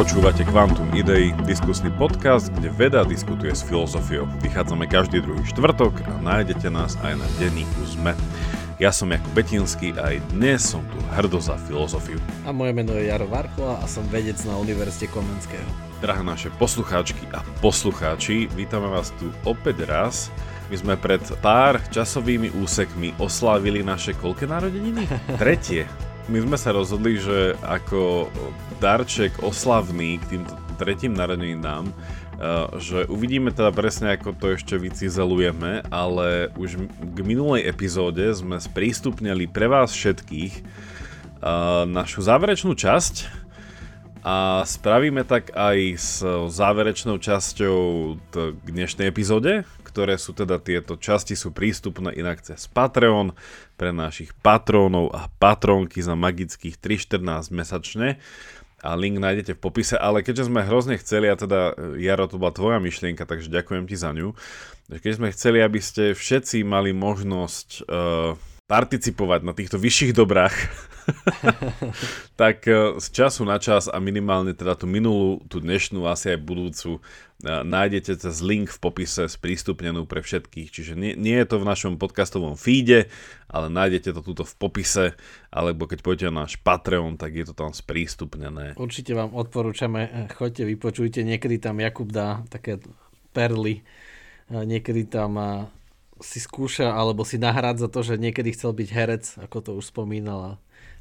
Počúvate Quantum Idei, diskusný podcast, kde veda diskutuje s filozofiou. Vychádzame každý druhý štvrtok a nájdete nás aj na denníku ZME. Ja som Jakub Betinský a aj dnes som tu hrdo za filozofiu. A moje meno je Jaro Varkla a som vedec na Univerzite Komenského. Drahé naše poslucháčky a poslucháči, vítame vás tu opäť raz. My sme pred pár časovými úsekmi oslávili naše koľké narodeniny? Tretie my sme sa rozhodli, že ako darček oslavný k týmto tretím narodeninám, uh, že uvidíme teda presne, ako to ešte vycizelujeme, ale už k minulej epizóde sme sprístupnili pre vás všetkých uh, našu záverečnú časť a spravíme tak aj s záverečnou časťou k dnešnej epizóde, ktoré sú teda tieto časti sú prístupné inak cez Patreon pre našich patrónov a patrónky za magických 3,14 mesačne. A link nájdete v popise, ale keďže sme hrozne chceli, a teda Jaro, to bola tvoja myšlienka, takže ďakujem ti za ňu, keď sme chceli, aby ste všetci mali možnosť uh, participovať na týchto vyšších dobrách, tak e, z času na čas a minimálne teda tú minulú, tú dnešnú, asi aj budúcu, e, nájdete cez link v popise sprístupnenú pre všetkých. Čiže nie, nie je to v našom podcastovom feede, ale nájdete to tuto v popise, alebo keď pôjdete na náš Patreon, tak je to tam sprístupnené. Určite vám odporúčame, e, choďte, vypočujte, niekedy tam Jakub dá také perly, niekedy tam si skúša alebo si nahrádza to, že niekedy chcel byť herec, ako to už spomínal a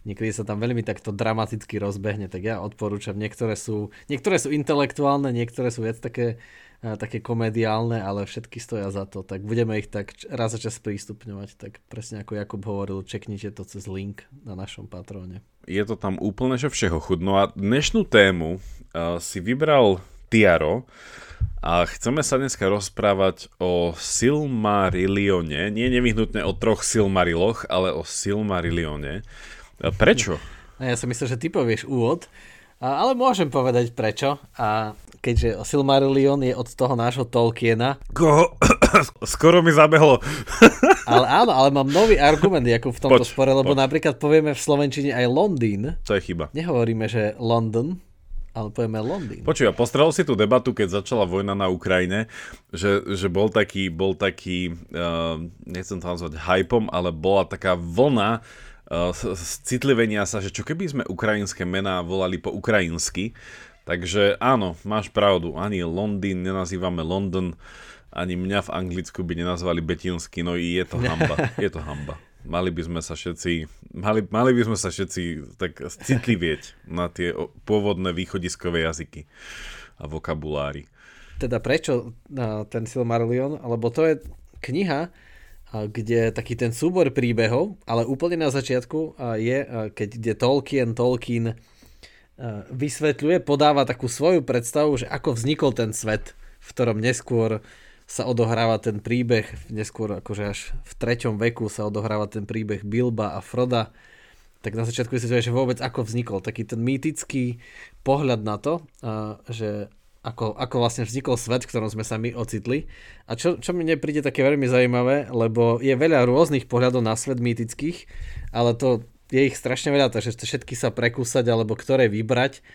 niekedy sa tam veľmi takto dramaticky rozbehne, tak ja odporúčam. Niektoré sú, niektoré sú intelektuálne, niektoré sú viac také, také komediálne, ale všetky stoja za to. Tak budeme ich tak raz za čas prístupňovať. Tak presne ako Jakub hovoril, čeknite to cez link na našom patróne. Je to tam úplne že všeho chudno a dnešnú tému uh, si vybral Tiaro, a chceme sa dneska rozprávať o Silmarillione, nie nevyhnutne o troch Silmariloch, ale o Silmarillione. Prečo? Ja som myslel, že ty povieš úvod, ale môžem povedať prečo. A keďže Silmarillion je od toho nášho Tolkiena. Koho? Skoro mi zabehlo. ale áno, ale mám nový argument ako v tomto poč, spore, lebo poč. napríklad povieme v Slovenčine aj Londýn. To je chyba. Nehovoríme, že London, ale povieme Londýn. Počuj, postrel si tú debatu, keď začala vojna na Ukrajine, že, že bol taký, bol taký uh, nechcem to nazvať hypom, ale bola taká vlna uh, citlivenia sa, že čo keby sme ukrajinské mená volali po ukrajinsky. Takže áno, máš pravdu, ani Londýn nenazývame London, ani mňa v Anglicku by nenazvali Betinsky, no i je to hamba, je to hamba mali by sme sa všetci, mali, mali by sme sa všetci tak citlivieť na tie pôvodné východiskové jazyky a vokabulári. Teda prečo ten Silmarillion? Lebo to je kniha, kde taký ten súbor príbehov, ale úplne na začiatku je, keď kde Tolkien, Tolkien vysvetľuje, podáva takú svoju predstavu, že ako vznikol ten svet, v ktorom neskôr sa odohráva ten príbeh, neskôr akože až v treťom veku sa odohráva ten príbeh Bilba a Froda, tak na začiatku si že vôbec ako vznikol. Taký ten mýtický pohľad na to, že ako, ako vlastne vznikol svet, v ktorom sme sa my ocitli. A čo, čo mne príde také veľmi zaujímavé, lebo je veľa rôznych pohľadov na svet mýtických, ale to je ich strašne veľa, takže všetky sa prekúsať alebo ktoré vybrať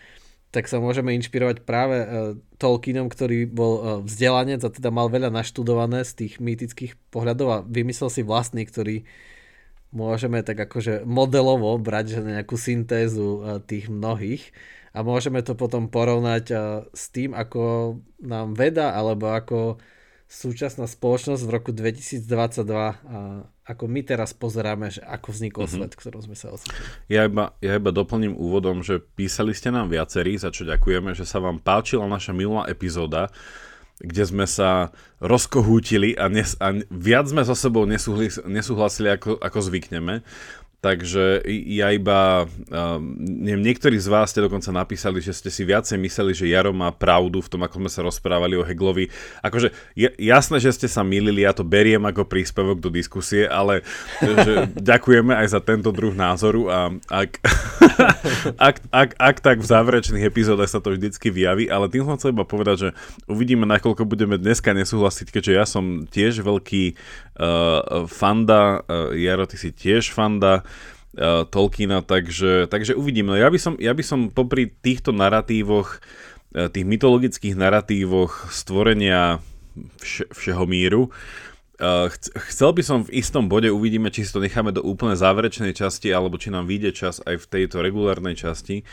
tak sa môžeme inšpirovať práve uh, Tolkienom, ktorý bol uh, vzdelanec a teda mal veľa naštudované z tých mýtických pohľadov a vymyslel si vlastný, ktorý môžeme tak akože modelovo brať že nejakú syntézu uh, tých mnohých. A môžeme to potom porovnať uh, s tým, ako nám veda alebo ako súčasná spoločnosť v roku 2022 uh, ako my teraz pozeráme, že ako vznikol mm-hmm. svet, ktorom sme sa ocitli. Ja iba, ja iba doplním úvodom, že písali ste nám viacerí, za čo ďakujeme, že sa vám páčila naša minulá epizóda, kde sme sa rozkohútili a, nes, a viac sme so sebou nesúhlasili, ako, ako zvykneme. Takže ja iba, neviem, niektorí z vás ste dokonca napísali, že ste si viacej mysleli, že Jaro má pravdu v tom, ako sme sa rozprávali o Heglovi. Akože jasné, že ste sa milili, ja to beriem ako príspevok do diskusie, ale že ďakujeme aj za tento druh názoru a ak, ak, ak, ak tak v záverečných epizódach sa to vždycky vyjaví, ale tým som chcel iba povedať, že uvidíme, nakoľko budeme dneska nesúhlasiť, keďže ja som tiež veľký uh, fanda, uh, Jaro, ty si tiež fanda, uh, Tolkiena, takže, takže uvidíme. Ja by, som, ja by som popri týchto narratívoch, uh, tých mytologických narratívoch stvorenia vš- všeho míru, chcel by som v istom bode, uvidíme, či si to necháme do úplne záverečnej časti, alebo či nám vyjde čas aj v tejto regulárnej časti,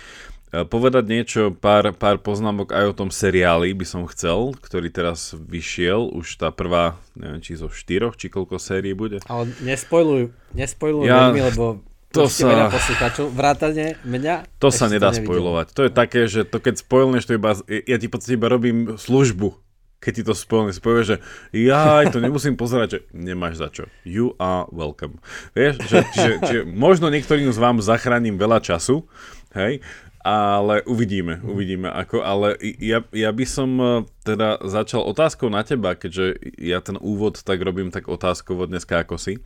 povedať niečo, pár, pár poznámok aj o tom seriáli by som chcel, ktorý teraz vyšiel, už tá prvá, neviem, či zo štyroch, či koľko sérií bude. Ale nespojluj, nespojluj ja, veľmi, lebo to sa... poslucháčov, vrátane mňa. To sa nedá to spojlovať. To je také, že to keď spojlneš, to iba, ja ti podstate iba robím službu, keď ti to spojlne, povieš, že ja to nemusím pozerať, že nemáš za čo. You are welcome. Vieš, že, že, že možno niektorým z vám zachránim veľa času, hej, ale uvidíme, uvidíme ako, ale ja, ja by som e, teda začal otázkou na teba, keďže ja ten úvod tak robím tak otázkovo dneska ako si.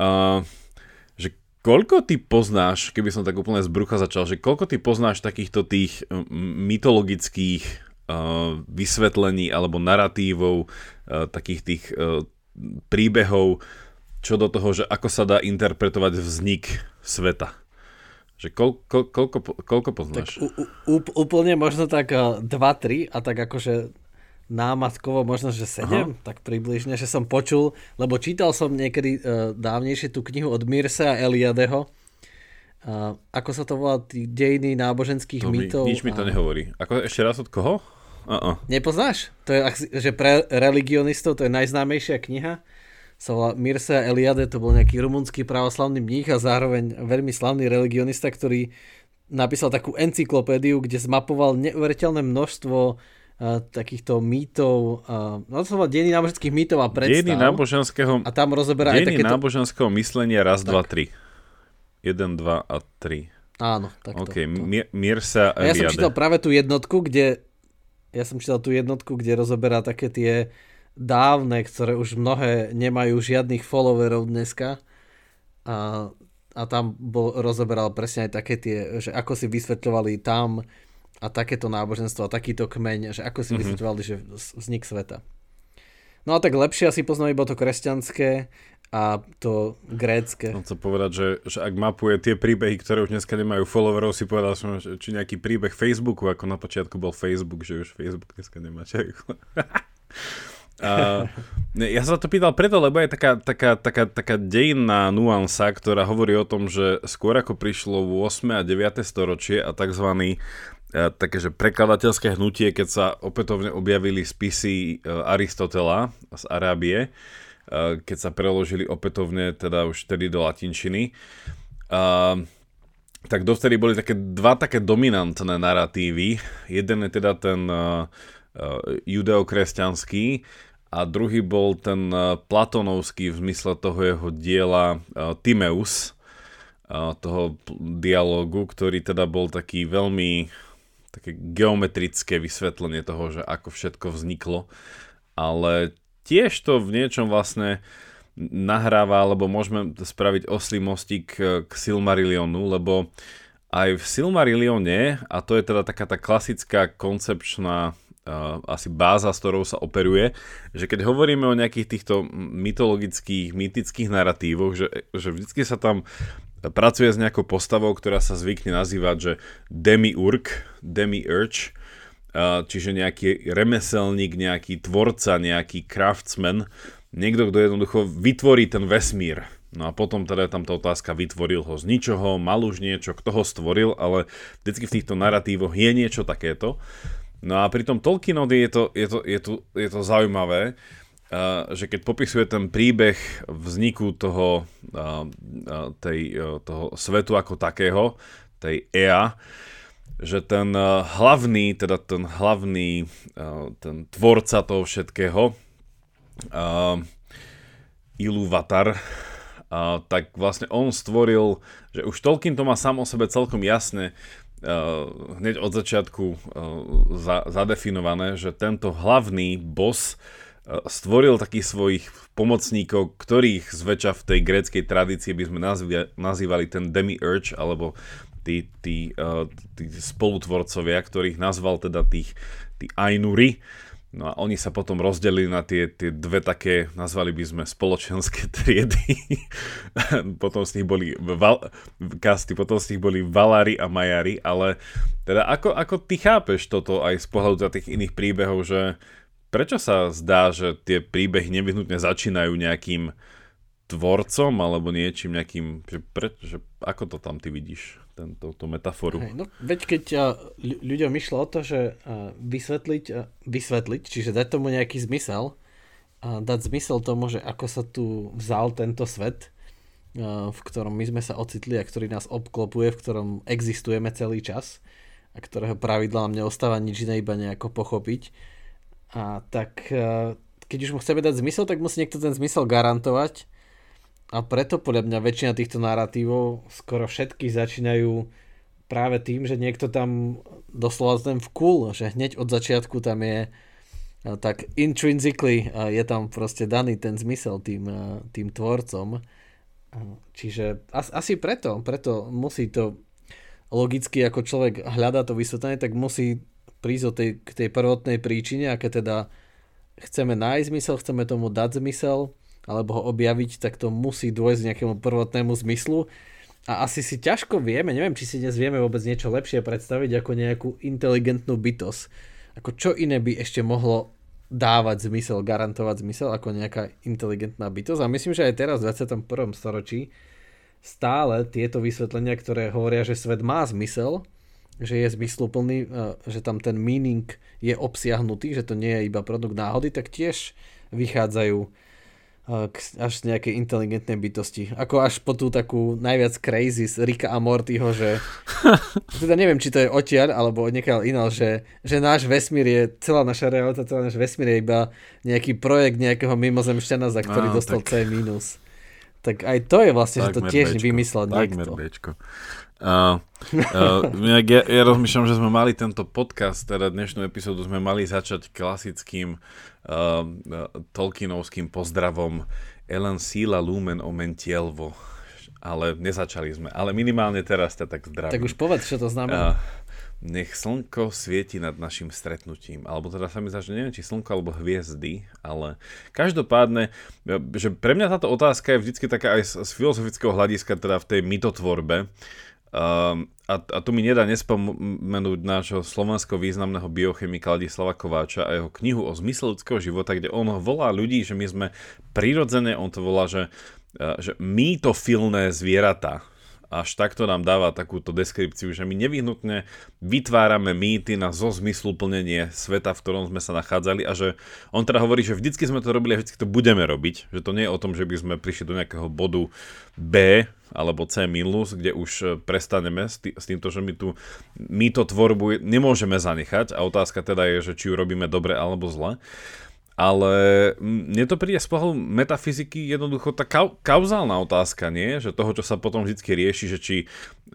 Uh, že koľko ty poznáš, keby som tak úplne z brucha začal, že koľko ty poznáš takýchto tých mytologických uh, vysvetlení alebo narratívov, uh, takých tých uh, príbehov, čo do toho, že ako sa dá interpretovať vznik sveta? Že koľ, koľ, koľko, koľko poznáš? Tak, u, u, úplne možno tak 2-3 eh, a tak akože námatkovo možno, že 7, Aha. tak približne, že som počul, lebo čítal som niekedy uh, dávnejšie tú knihu od Mirsa Eliadeho, uh, ako sa to volá, dejiny náboženských to mýtov. Mi, nič mi to a... nehovorí. Ako, ešte raz od koho? Uh-uh. Nepoznáš? To je, že pre religionistov to je najznámejšia kniha sa volá Mircea Eliade, to bol nejaký rumunský pravoslavný mních a zároveň veľmi slavný religionista, ktorý napísal takú encyklopédiu, kde zmapoval neuveriteľné množstvo uh, takýchto mýtov, uh, no to dejiny náboženských mýtov a predstav. Dejiny náboženského, a tam rozoberá aj takéto... náboženského myslenia raz, tak. dva, tri. 1, 2 a 3. Áno, tak OK, Mircea Eliade. Ja som čítal práve tú jednotku, kde ja som čítal tú jednotku, kde rozoberá také tie dávne, ktoré už mnohé nemajú žiadnych followerov dneska. A, a tam bol, rozoberal presne aj také tie, že ako si vysvetľovali tam a takéto náboženstvo a takýto kmeň, že ako si mm-hmm. vysvetľovali, že vznik sveta. No a tak lepšie asi poznám iba to kresťanské a to grécke. To povedať, že, že ak mapuje tie príbehy, ktoré už dneska nemajú followerov, si povedal som, či nejaký príbeh Facebooku, ako na počiatku bol Facebook, že už Facebook dneska nemá Uh, ja sa to pýtal preto, lebo je taká, taká, taká, taká dejinná nuansa, ktorá hovorí o tom, že skôr ako prišlo v 8. a 9. storočie a tzv. Uh, také, že prekladateľské hnutie, keď sa opätovne objavili spisy uh, Aristotela z Arábie, uh, keď sa preložili opätovne teda už tedy do latinčiny, tak dovtedy boli také dva také dominantné narratívy. Jeden je teda ten judeokresťanský, a druhý bol ten e, Platonovský v zmysle toho jeho diela uh, Timeus, uh, toho dialogu, ktorý teda bol taký veľmi také geometrické vysvetlenie toho, že ako všetko vzniklo, ale tiež to v niečom vlastne nahráva, alebo môžeme spraviť oslý mostík k, Silmarillionu, lebo aj v Silmarillione, a to je teda taká tá klasická koncepčná asi báza, s ktorou sa operuje, že keď hovoríme o nejakých týchto mytologických, mytických narratívoch, že, že vždy sa tam pracuje s nejakou postavou, ktorá sa zvykne nazývať, že demiurg, demi-urge, čiže nejaký remeselník, nejaký tvorca, nejaký craftsman, niekto, kto jednoducho vytvorí ten vesmír. No a potom teda tam tá otázka, vytvoril ho z ničoho, mal už niečo, kto ho stvoril, ale vždycky v týchto narratívoch je niečo takéto. No a pri tom Tolkienovi je to, je to, je to, je to zaujímavé, uh, že keď popisuje ten príbeh vzniku toho, uh, tej, uh, toho svetu ako takého, tej Ea, že ten hlavný, teda ten hlavný, ten tvorca toho všetkého, Ilúvatar, uh, tak vlastne on stvoril, že už Tolkien to má sám o sebe celkom jasne Eh, hneď od začiatku uh, za, zadefinované, že tento hlavný boss uh, stvoril takých svojich pomocníkov, ktorých zväčša v tej gréckej tradícii by sme nazvali, nazývali ten demi-urge, alebo tí, tí, tí spolutvorcovia, ktorých nazval teda tých tí Ainuri. No a oni sa potom rozdelili na tie, tie dve také, nazvali by sme spoločenské triedy. potom z nich boli val, kasty, potom z nich boli Valári a Majari, ale teda ako, ako ty chápeš toto aj z pohľadu tých iných príbehov, že prečo sa zdá, že tie príbehy nevyhnutne začínajú nejakým tvorcom alebo niečím nejakým, že, pre, že ako to tam ty vidíš? tento, tú metaforu. Hej, no, veď keď uh, ľuďom išlo o to, že uh, vysvetliť, uh, vysvetliť, čiže dať tomu nejaký zmysel, uh, dať zmysel tomu, že ako sa tu vzal tento svet, v ktorom my sme sa ocitli a ktorý nás obklopuje, v ktorom existujeme celý čas a ktorého pravidla nám neostáva nič iné, iba nejako pochopiť. A tak keď už mu chceme dať zmysel, tak musí niekto ten zmysel garantovať a preto podľa mňa väčšina týchto narratívov skoro všetky začínajú práve tým, že niekto tam doslova ten vkul, že hneď od začiatku tam je tak intrinsically je tam proste daný ten zmysel tým, tým tvorcom. Čiže asi preto, preto musí to logicky, ako človek hľadá to vysvetlenie, tak musí prísť o tej, k tej prvotnej príčine, aké teda chceme nájsť zmysel, chceme tomu dať zmysel alebo ho objaviť, tak to musí dôjsť nejakému prvotnému zmyslu. A asi si ťažko vieme, neviem, či si dnes vieme vôbec niečo lepšie predstaviť ako nejakú inteligentnú bytosť. Ako čo iné by ešte mohlo dávať zmysel, garantovať zmysel ako nejaká inteligentná bytosť. A myslím, že aj teraz v 21. storočí stále tieto vysvetlenia, ktoré hovoria, že svet má zmysel, že je zmysluplný, že tam ten meaning je obsiahnutý, že to nie je iba produkt náhody, tak tiež vychádzajú až z nejakej inteligentnej bytosti. Ako až po tú takú najviac crazy z Rika a Mortyho, že teda neviem, či to je odtiaľ, alebo od niekiaľ iného, že, že náš vesmír je, celá naša realita, celá náš vesmír je iba nejaký projekt nejakého mimozemšťana, za ktorý no, dostal tak... C-. Tak aj to je vlastne, že to tiež Bčko. vymyslel niekto. Bčko. Uh, uh, ja, ja rozmýšľam, že sme mali tento podcast, teda dnešnú epizódu sme mali začať klasickým uh, Tolkienovským pozdravom Ellen Sila Lumen Omentielvo, ale nezačali sme, ale minimálne teraz ťa tak zdravím. Tak už povedz, čo to znamená. Uh, nech slnko svieti nad našim stretnutím. Alebo teda sa mi zdá, že neviem, či slnko alebo hviezdy, ale každopádne, že pre mňa táto otázka je vždy taká aj z, z filozofického hľadiska, teda v tej mytotvorbe, Um, a, a tu mi nedá nespomenúť nášho slovenského významného biochemika Ladislava Kováča a jeho knihu o zmysle ľudského života, kde on volá ľudí, že my sme prirodzené, on to volá, že, že mýtofilné zvieratá až takto nám dáva takúto deskripciu, že my nevyhnutne vytvárame mýty na zozmysluplnenie sveta, v ktorom sme sa nachádzali a že on teda hovorí, že vždycky sme to robili a vždycky to budeme robiť, že to nie je o tom, že by sme prišli do nejakého bodu B alebo C minus, kde už e, prestaneme s, tý, s týmto, že my tu mýtotvorbu nemôžeme zanechať. A otázka teda je, že či ju robíme dobre alebo zle ale mne to príde z pohľadu metafyziky jednoducho tá kau- kauzálna otázka, nie? Že toho, čo sa potom vždy rieši, že či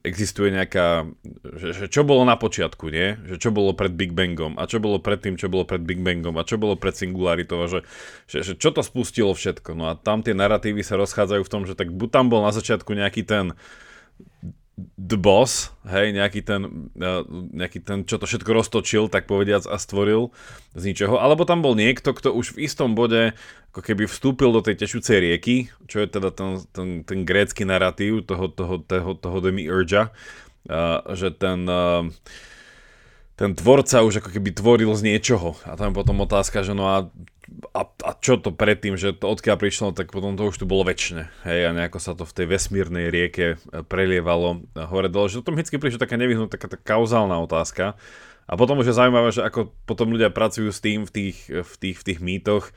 existuje nejaká, že, že čo bolo na počiatku, nie? Že čo bolo pred Big Bangom a čo bolo pred tým, čo bolo pred Big Bangom a čo bolo pred Singularitou a že, že, že čo to spustilo všetko. No a tam tie narratívy sa rozchádzajú v tom, že tak buď tam bol na začiatku nejaký ten the boss, hej, nejaký ten, e, nejaký ten, čo to všetko roztočil, tak povediac, a stvoril z ničoho, alebo tam bol niekto, kto už v istom bode ako keby vstúpil do tej tešúcej rieky, čo je teda ten, ten, ten grécky narratív toho, toho, toho, toho demi-urgia, že ten, e, ten tvorca už ako keby tvoril z niečoho. A tam je potom otázka, že no a a, a čo to predtým, že to odkiaľ prišlo, tak potom to už tu bolo väčšie. Hej, a nejako sa to v tej vesmírnej rieke e, prelievalo hore dole, že to vždy prišla taká nevyhnutá, taká tá kauzálna otázka. A potom už je zaujímavé, že ako potom ľudia pracujú s tým v tých, v tých, v tých mýtoch,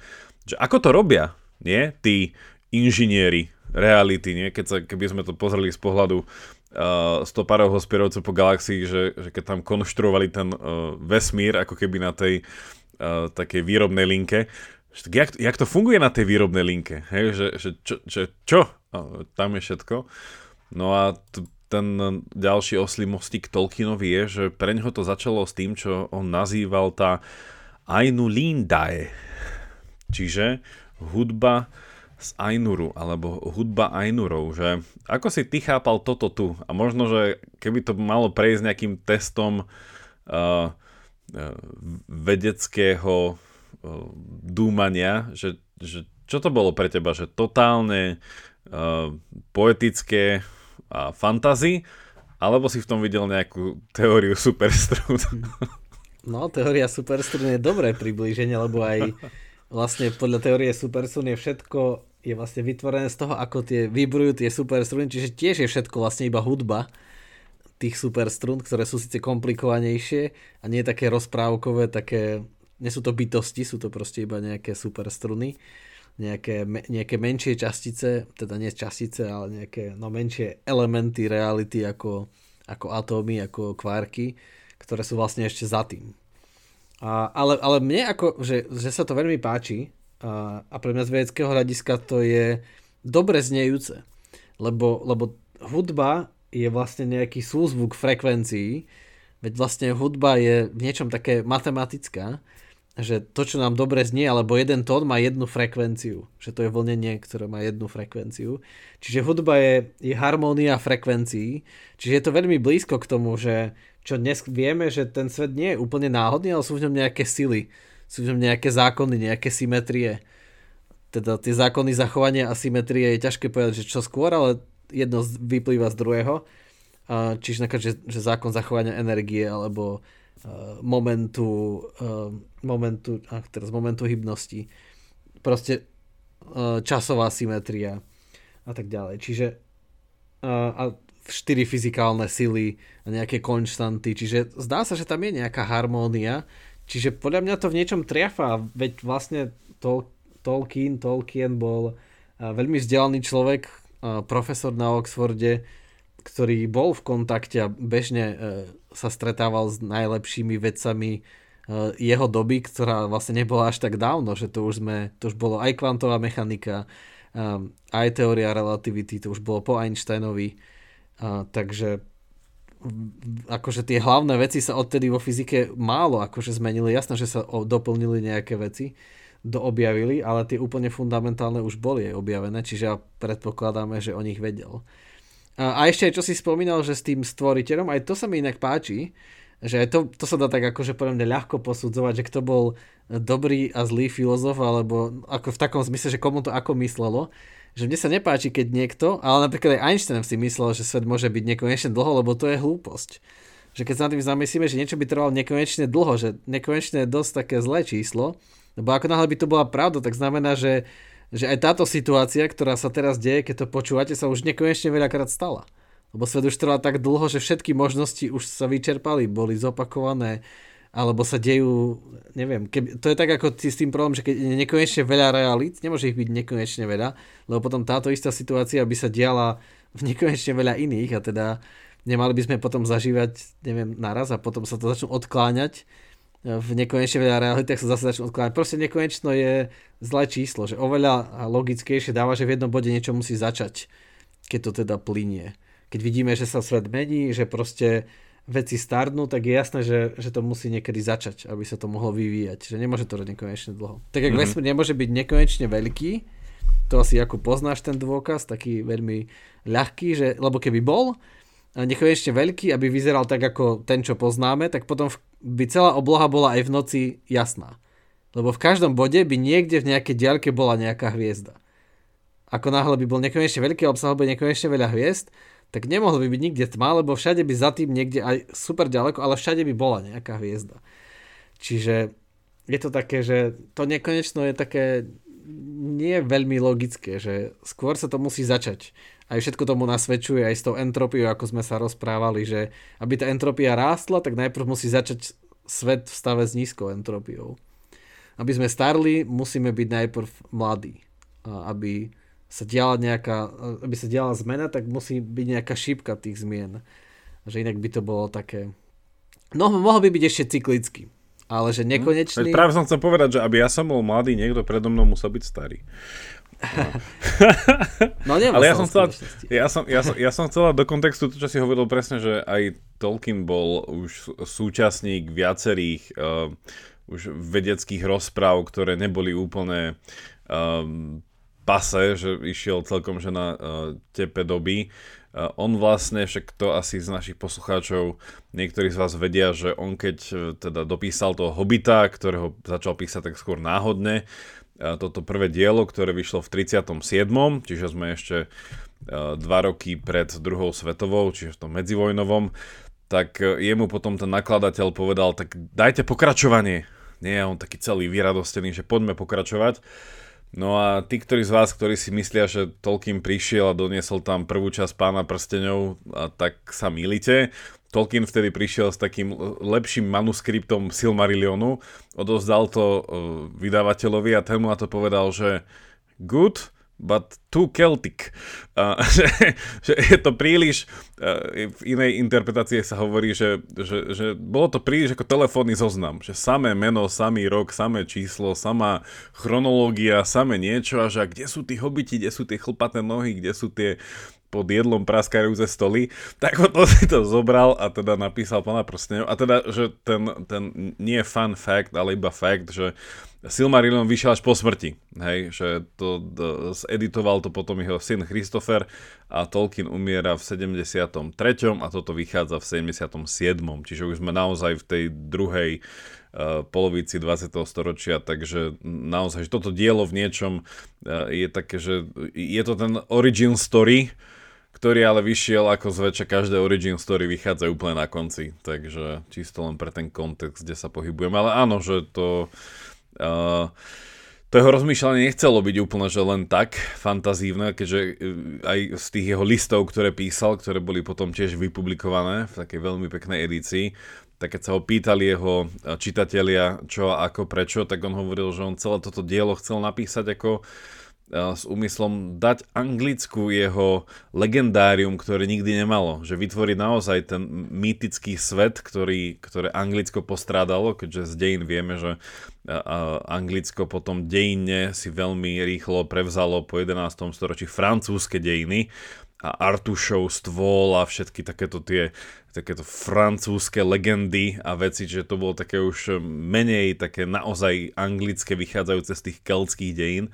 že ako to robia, nie? Tí inžinieri reality, nie? Keď sa, keby sme to pozreli z pohľadu uh, stopárov hospierovcov po galaxii, že, že keď tam konštruovali ten uh, vesmír, ako keby na tej uh, uh, takej výrobnej linke. Tak jak, jak to funguje na tej výrobnej linke? Hej, že, že, čo, že čo? Uh, tam je všetko. No a t- ten ďalší oslý mostík Tolkienovi je, že pre neho to začalo s tým, čo on nazýval tá Ainu Lindae. Čiže hudba z Ainuru, alebo hudba Ainurov, že ako si ty chápal toto tu? A možno, že keby to malo prejsť nejakým testom uh, vedeckého dúmania, že, že čo to bolo pre teba, že totálne uh, poetické a fantazy, alebo si v tom videl nejakú teóriu superstrún? No, teória superstrún je dobré priblíženie, lebo aj vlastne podľa teórie superstrún je všetko je vlastne vytvorené z toho, ako tie vybrujú tie superstruny, čiže tiež je všetko vlastne iba hudba tých superstrún, ktoré sú síce komplikovanejšie a nie také rozprávkové, také, nie sú to bytosti, sú to proste iba nejaké superstruny, nejaké, nejaké menšie častice, teda nie častice, ale nejaké no, menšie elementy reality ako, ako atómy, ako kvárky, ktoré sú vlastne ešte za tým. A, ale, ale mne ako, že, že sa to veľmi páči a, a pre mňa z vedeckého hľadiska to je dobre znejúce, lebo, lebo hudba je vlastne nejaký súzvuk frekvencií, veď vlastne hudba je v niečom také matematická, že to, čo nám dobre znie, alebo jeden tón má jednu frekvenciu, že to je vlnenie, ktoré má jednu frekvenciu. Čiže hudba je, je harmónia frekvencií, čiže je to veľmi blízko k tomu, že čo dnes vieme, že ten svet nie je úplne náhodný, ale sú v ňom nejaké sily, sú v ňom nejaké zákony, nejaké symetrie. Teda tie zákony zachovania a symetrie je ťažké povedať, že čo skôr, ale jedno vyplýva z druhého. Čiže napríklad, že, že zákon zachovania energie alebo momentu, momentu, ach, teraz momentu hybnosti. Proste časová symetria a tak ďalej. Čiže a štyri fyzikálne sily a nejaké konštanty. Čiže zdá sa, že tam je nejaká harmónia. Čiže podľa mňa to v niečom triafa. Veď vlastne Tol- Tolkien, Tolkien bol veľmi vzdelaný človek, profesor na Oxforde, ktorý bol v kontakte a bežne e, sa stretával s najlepšími vedcami e, jeho doby, ktorá vlastne nebola až tak dávno, že to už sme, to už bolo aj kvantová mechanika, e, aj teória relativity, to už bolo po Einsteinovi, takže akože tie hlavné veci sa odtedy vo fyzike málo akože zmenili. Jasné, že sa doplnili nejaké veci, doobjavili, ale tie úplne fundamentálne už boli objavené, čiže ja predpokladáme, že o nich vedel. A ešte čo si spomínal, že s tým stvoriteľom, aj to sa mi inak páči, že to, to sa dá tak akože podľa mňa ľahko posudzovať, že kto bol dobrý a zlý filozof, alebo ako v takom zmysle, že komu to ako myslelo. Že mne sa nepáči, keď niekto, ale napríklad aj Einstein si myslel, že svet môže byť nekonečne dlho, lebo to je hlúposť. Že keď sa na tým zamyslíme, že niečo by trvalo nekonečne dlho, že nekonečne je dosť také zlé číslo, lebo ako náhle by to bola pravda, tak znamená, že, že aj táto situácia, ktorá sa teraz deje, keď to počúvate, sa už nekonečne veľakrát stala. Lebo svet už trvá tak dlho, že všetky možnosti už sa vyčerpali, boli zopakované, alebo sa dejú, neviem, keby, to je tak ako s tým problém, že keď je nekonečne veľa realít, nemôže ich byť nekonečne veľa, lebo potom táto istá situácia by sa diala v nekonečne veľa iných a teda nemali by sme potom zažívať, neviem, naraz a potom sa to začnú odkláňať v nekonečne veľa realitách sa zase začnú odkladať. Proste nekonečno je zlé číslo, že oveľa logickejšie dáva, že v jednom bode niečo musí začať, keď to teda plinie. Keď vidíme, že sa svet mení, že proste veci starnú, tak je jasné, že, že to musí niekedy začať, aby sa to mohlo vyvíjať. Že nemôže to nekonečne dlho. Tak ako mm-hmm. vesmír nemôže byť nekonečne veľký, to asi ako poznáš ten dôkaz, taký veľmi ľahký, že, lebo keby bol, nekonečne veľký, aby vyzeral tak ako ten, čo poznáme, tak potom by celá obloha bola aj v noci jasná. Lebo v každom bode by niekde v nejakej diaľke bola nejaká hviezda. Ako náhle by bol nekonečne veľký a obsahoval by nekonečne veľa hviezd, tak nemohlo by byť nikde tma, lebo všade by za tým niekde aj super ďaleko, ale všade by bola nejaká hviezda. Čiže je to také, že to nekonečno je také nie veľmi logické, že skôr sa to musí začať aj všetko tomu nasvedčuje aj s tou entropiou, ako sme sa rozprávali, že aby tá entropia rástla, tak najprv musí začať svet v stave s nízkou entropiou. Aby sme starli, musíme byť najprv mladí. A aby sa diala nejaká, aby sa diala zmena, tak musí byť nejaká šípka tých zmien. Že inak by to bolo také... No, mohol by byť ešte cyklický. Ale že nekonečný... Hmm. Práve som chcel povedať, že aby ja som bol mladý, niekto predo mnou musel byť starý. No, no Ale ja som, chcela, ja, som, ja, som, ja som chcela do kontextu to, čo si hovoril presne, že aj Tolkien bol už súčasník viacerých uh, už vedeckých rozpráv, ktoré neboli úplne um, pase, že išiel celkom že na uh, tepe doby. Uh, on vlastne, však to asi z našich poslucháčov niektorí z vás vedia, že on keď uh, teda dopísal toho Hobita, ktorého začal písať tak skôr náhodne, uh, toto prvé dielo, ktoré vyšlo v 37., čiže sme ešte uh, dva roky pred druhou svetovou, čiže v tom medzivojnovom, tak jemu potom ten nakladateľ povedal, tak dajte pokračovanie. Nie, on taký celý vyradostený, že poďme pokračovať. No a tí, ktorí z vás, ktorí si myslia, že Tolkien prišiel a doniesol tam prvú časť Pána prsteňov, a tak sa milíte. Tolkien vtedy prišiel s takým lepším manuskriptom Silmarillionu, odovzdal to uh, vydavateľovi a ten mu na to povedal, že good, but too Celtic. Uh, že, že je to príliš, uh, v inej interpretácii sa hovorí, že, že, že bolo to príliš ako telefónny zoznam, že samé meno, samý rok, samé číslo, samá chronológia, samé niečo a že kde sú tí hobiti, kde sú tie chlpaté nohy, kde sú tie pod jedlom praskajúce stoly, tak to si to zobral a teda napísal pána prsteňov. A teda, že ten, ten nie fun fact, ale iba fact, že Silmarillion vyšiel až po smrti, hej, že to, to editoval to potom jeho syn Christopher a Tolkien umiera v 73. a toto vychádza v 77. Čiže už sme naozaj v tej druhej uh, polovici 20. storočia, takže naozaj, že toto dielo v niečom uh, je také, že je to ten origin story, ktorý ale vyšiel ako zväčša každé origin story vychádza úplne na konci, takže čisto len pre ten kontext, kde sa pohybujeme, ale áno, že to Uh, to jeho rozmýšľanie nechcelo byť úplne, že len tak fantazívne, keďže uh, aj z tých jeho listov, ktoré písal, ktoré boli potom tiež vypublikované v takej veľmi peknej edícii, tak keď sa ho pýtali jeho uh, čitatelia čo a ako, prečo, tak on hovoril, že on celé toto dielo chcel napísať ako uh, s úmyslom dať Anglicku jeho legendárium, ktoré nikdy nemalo. Že vytvorí naozaj ten mýtický svet, ktorý, ktoré Anglicko postrádalo, keďže z dejín vieme, že Anglicko potom dejine si veľmi rýchlo prevzalo po 11. storočí francúzske dejiny a Artušov stôl a všetky takéto tie takéto francúzske legendy a veci, že to bolo také už menej také naozaj anglické vychádzajúce z tých keltských dejín.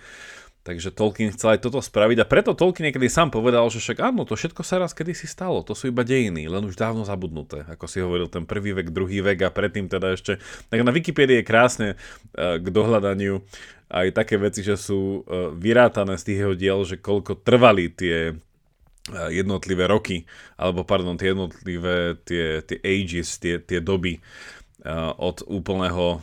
Takže Tolkien chcel aj toto spraviť a preto Tolkien niekedy sám povedal, že však áno, to všetko sa raz kedysi stalo, to sú iba dejiny, len už dávno zabudnuté, ako si hovoril, ten prvý vek, druhý vek a predtým teda ešte, tak na Wikipédii je krásne uh, k dohľadaniu aj také veci, že sú uh, vyrátané z tých jeho diel, že koľko trvali tie uh, jednotlivé roky, alebo pardon, tie jednotlivé tie, tie ages, tie, tie doby od úplného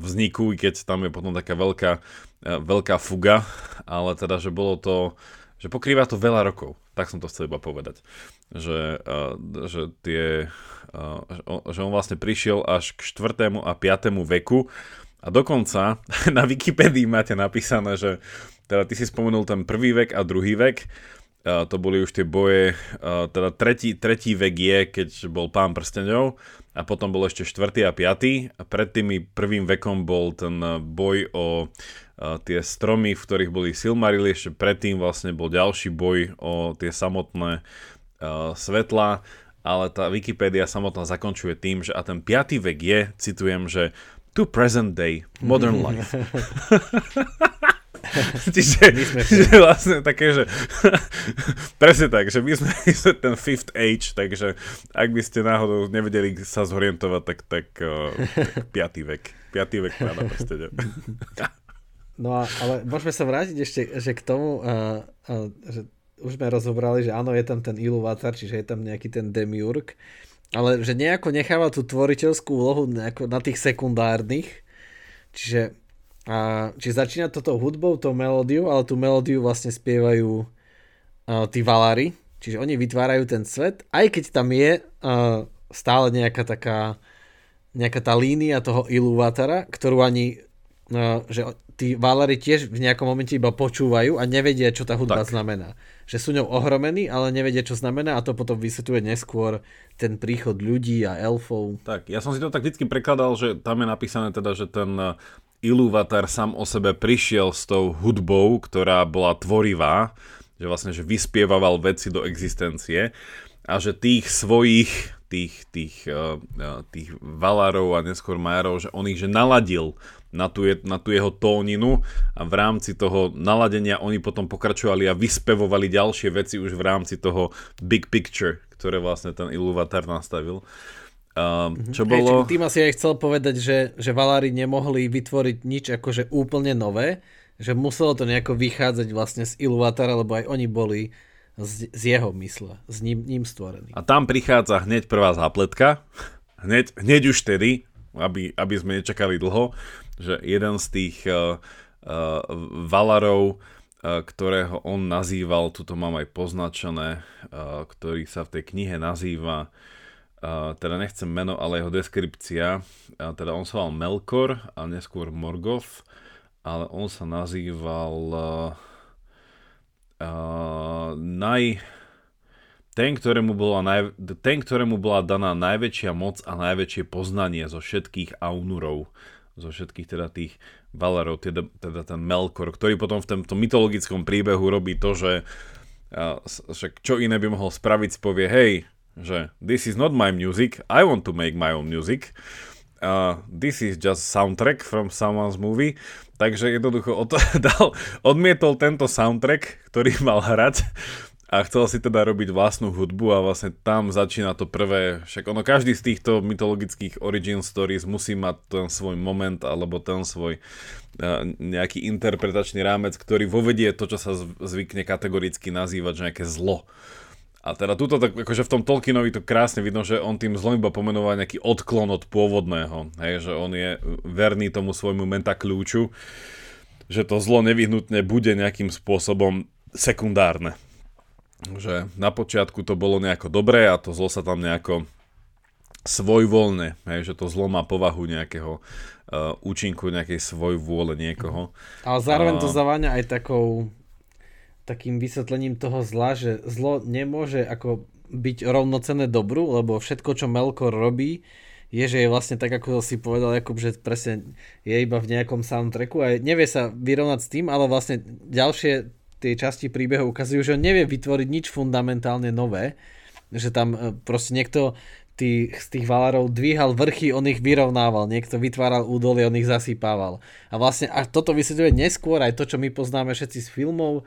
vzniku, i keď tam je potom taká veľká E, veľká fuga, ale teda, že bolo to, že pokrýva to veľa rokov. Tak som to chcel iba povedať. Že, že, tie, že on vlastne prišiel až k 4. a 5. veku a dokonca na Wikipedii máte napísané, že teda ty si spomenul ten prvý vek a druhý vek, to boli už tie boje, teda tretí, tretí vek je, keď bol pán prstenov a potom bol ešte štvrtý a piatý a pred tými prvým vekom bol ten boj o tie stromy, v ktorých boli Silmarily, ešte predtým vlastne bol ďalší boj o tie samotné uh, svetla, ale tá Wikipédia samotná zakončuje tým, že a ten 5. vek je, citujem, že to present day, modern life. Čiže že vlastne také, že presne tak, že my sme, ten fifth age, takže ak by ste náhodou nevedeli sa zorientovať, tak, tak, uh, tak piatý vek. Piatý vek pána prsteňa. No a, ale môžeme sa vrátiť ešte že k tomu, uh, uh, že už sme rozobrali, že áno, je tam ten Iluvatar, čiže je tam nejaký ten Demiurg, ale že nejako necháva tú tvoriteľskú úlohu nejako na tých sekundárnych, čiže uh, či začína toto hudbou, tou melódiu, ale tú melódiu vlastne spievajú uh, tí Valári, čiže oni vytvárajú ten svet, aj keď tam je uh, stále nejaká taká nejaká tá línia toho Iluvatara, ktorú ani uh, že tí Valari tiež v nejakom momente iba počúvajú a nevedia, čo tá hudba tak. znamená. Že sú ňou ohromení, ale nevedia, čo znamená a to potom vysvetľuje neskôr ten príchod ľudí a elfov. Tak, ja som si to tak vždy prekladal, že tam je napísané teda, že ten Ilúvatar sám o sebe prišiel s tou hudbou, ktorá bola tvorivá, že vlastne, že vyspievaval veci do existencie a že tých svojich, tých, tých, uh, tých valárov a neskôr majárov, že on ich že naladil na tú, na tú jeho tóninu a v rámci toho naladenia oni potom pokračovali a vyspevovali ďalšie veci už v rámci toho big picture, ktoré vlastne ten Iluvatar nastavil. Uh, čo bolo... Hey, tým asi aj chcel povedať, že, že Valári nemohli vytvoriť nič akože úplne nové, že muselo to nejako vychádzať vlastne z Iluvatara, lebo aj oni boli z, z jeho mysle, s ním, ním stvorený. A tam prichádza hneď prvá zápletka, hneď, hneď už tedy, aby, aby sme nečakali dlho, že jeden z tých uh, uh, valarov, uh, ktorého on nazýval, tuto mám aj poznačené, uh, ktorý sa v tej knihe nazýva, uh, teda nechcem meno, ale jeho deskripcia, teda on sa mal Melkor a neskôr Morgoth, ale on sa nazýval uh, naj, ten, ktorému bola, naj, ten, ktorému bola daná najväčšia moc a najväčšie poznanie zo všetkých Aunurov, zo všetkých teda tých Valarov, teda, teda ten Melkor, ktorý potom v tomto mytologickom príbehu robí to, že uh, však čo iné by mohol spraviť, povie, hej, že this is not my music, I want to make my own music. Uh, this is just soundtrack from someone's movie. Takže jednoducho od, dal, odmietol tento soundtrack, ktorý mal hrať a chcel si teda robiť vlastnú hudbu a vlastne tam začína to prvé, však ono každý z týchto mytologických origin stories musí mať ten svoj moment alebo ten svoj uh, nejaký interpretačný rámec, ktorý vovedie to, čo sa zvykne kategoricky nazývať, že nejaké zlo. A teda túto, tak akože v tom Tolkienovi to krásne vidno, že on tým zlom iba pomenoval nejaký odklon od pôvodného. Hej, že on je verný tomu svojmu menta kľúču, že to zlo nevyhnutne bude nejakým spôsobom sekundárne. Že na počiatku to bolo nejako dobré a to zlo sa tam nejako svojvoľne, hej, že to zlo má povahu nejakého uh, účinku, nejakej svojvôle niekoho. Ale zároveň to zaváňa aj takou takým vysvetlením toho zla, že zlo nemôže ako byť rovnocené dobru, lebo všetko, čo Melkor robí, je, že je vlastne tak, ako si povedal Jakub, že presne je iba v nejakom soundtracku a nevie sa vyrovnať s tým, ale vlastne ďalšie tie časti príbehu ukazujú, že on nevie vytvoriť nič fundamentálne nové, že tam e, proste niekto tých, z tých valárov dvíhal vrchy, on ich vyrovnával, niekto vytváral údolie, on ich zasýpával. A vlastne a toto vysvetľuje neskôr aj to, čo my poznáme všetci z filmov,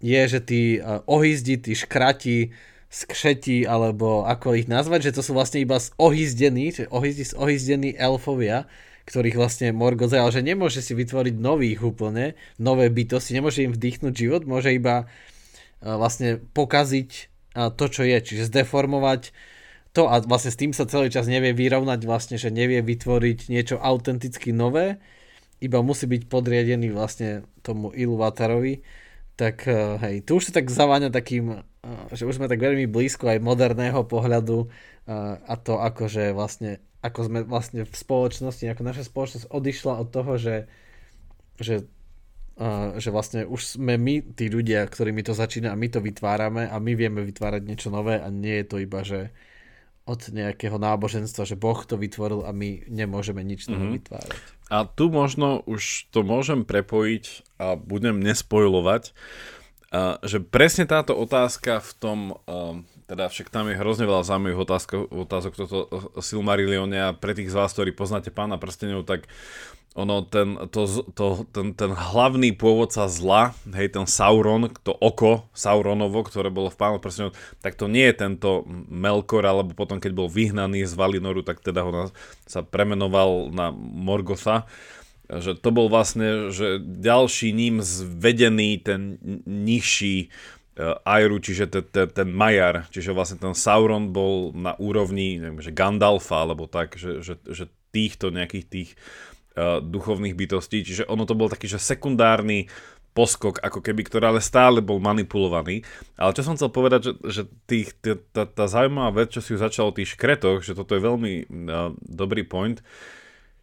je, že tí e, ohýzdi, tí škrati, skšeti, alebo ako ich nazvať, že to sú vlastne iba ohyzdení, že ohýzdi, ohyzdení elfovia, ktorých vlastne Morgoth ale že nemôže si vytvoriť nových úplne, nové bytosti, nemôže im vdýchnuť život, môže iba e, vlastne pokaziť e, to, čo je, čiže zdeformovať to a vlastne s tým sa celý čas nevie vyrovnať vlastne, že nevie vytvoriť niečo autenticky nové, iba musí byť podriadený vlastne tomu Iluvatarovi tak eh, hej, tu už sa tak zaváňa takým, eh, že už sme tak veľmi blízko aj moderného pohľadu eh, a to ako, že vlastne, ako sme vlastne v spoločnosti, ako naša spoločnosť odišla od toho, že, že, že vlastne už sme my tí ľudia, ktorými to začína a my to vytvárame a my vieme vytvárať niečo nové a nie je to iba, že od nejakého náboženstva, že Boh to vytvoril a my nemôžeme nič toho mm-hmm. vytvárať. A tu možno už to môžem prepojiť a budem nespojlovať, že presne táto otázka v tom, teda však tam je hrozne veľa zaujímavých otázok, otázok toto Silmarillione a pre tých z vás, ktorí poznáte Pána prstenov, tak ono, ten, to, to, ten, ten hlavný pôvodca zla, hej, ten Sauron, to oko Sauronovo, ktoré bolo v Pánu prstenov, tak to nie je tento Melkor, alebo potom, keď bol vyhnaný z Valinoru, tak teda ho na, sa premenoval na Morgotha, že to bol vlastne, že ďalší ním zvedený ten nižší uh, Airu, čiže ten, ten, ten Majar, čiže vlastne ten Sauron bol na úrovni, neviem, že Gandalfa, alebo tak, že, že, že týchto nejakých tých uh, duchovných bytostí, čiže ono to bol taký, že sekundárny poskok, ako keby, ktorý ale stále bol manipulovaný. Ale čo som chcel povedať, že, že tých, tá, tá zaujímavá vec, čo si ju začal o tých škretoch, že toto je veľmi uh, dobrý point,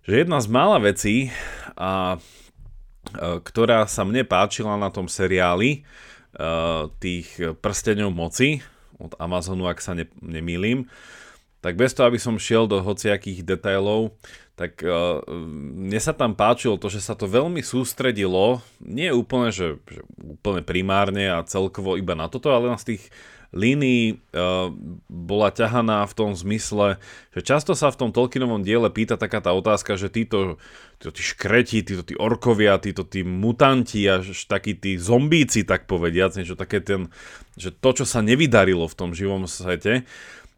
že jedna z mála vecí, a, uh, ktorá sa mne páčila na tom seriáli uh, tých prsteňov moci od Amazonu, ak sa ne, nemýlim, tak bez toho, aby som šiel do hociakých detailov, tak uh, mne sa tam páčilo to, že sa to veľmi sústredilo, nie úplne, že, že úplne primárne a celkovo iba na toto, ale na z tých línií uh, bola ťahaná v tom zmysle, že často sa v tom Tolkienovom diele pýta taká tá otázka, že títo, títo tí škreti, títo tí orkovia, títo tí mutanti a takí tí zombíci, tak povediac, niečo také ten, že to, čo sa nevydarilo v tom živom svete,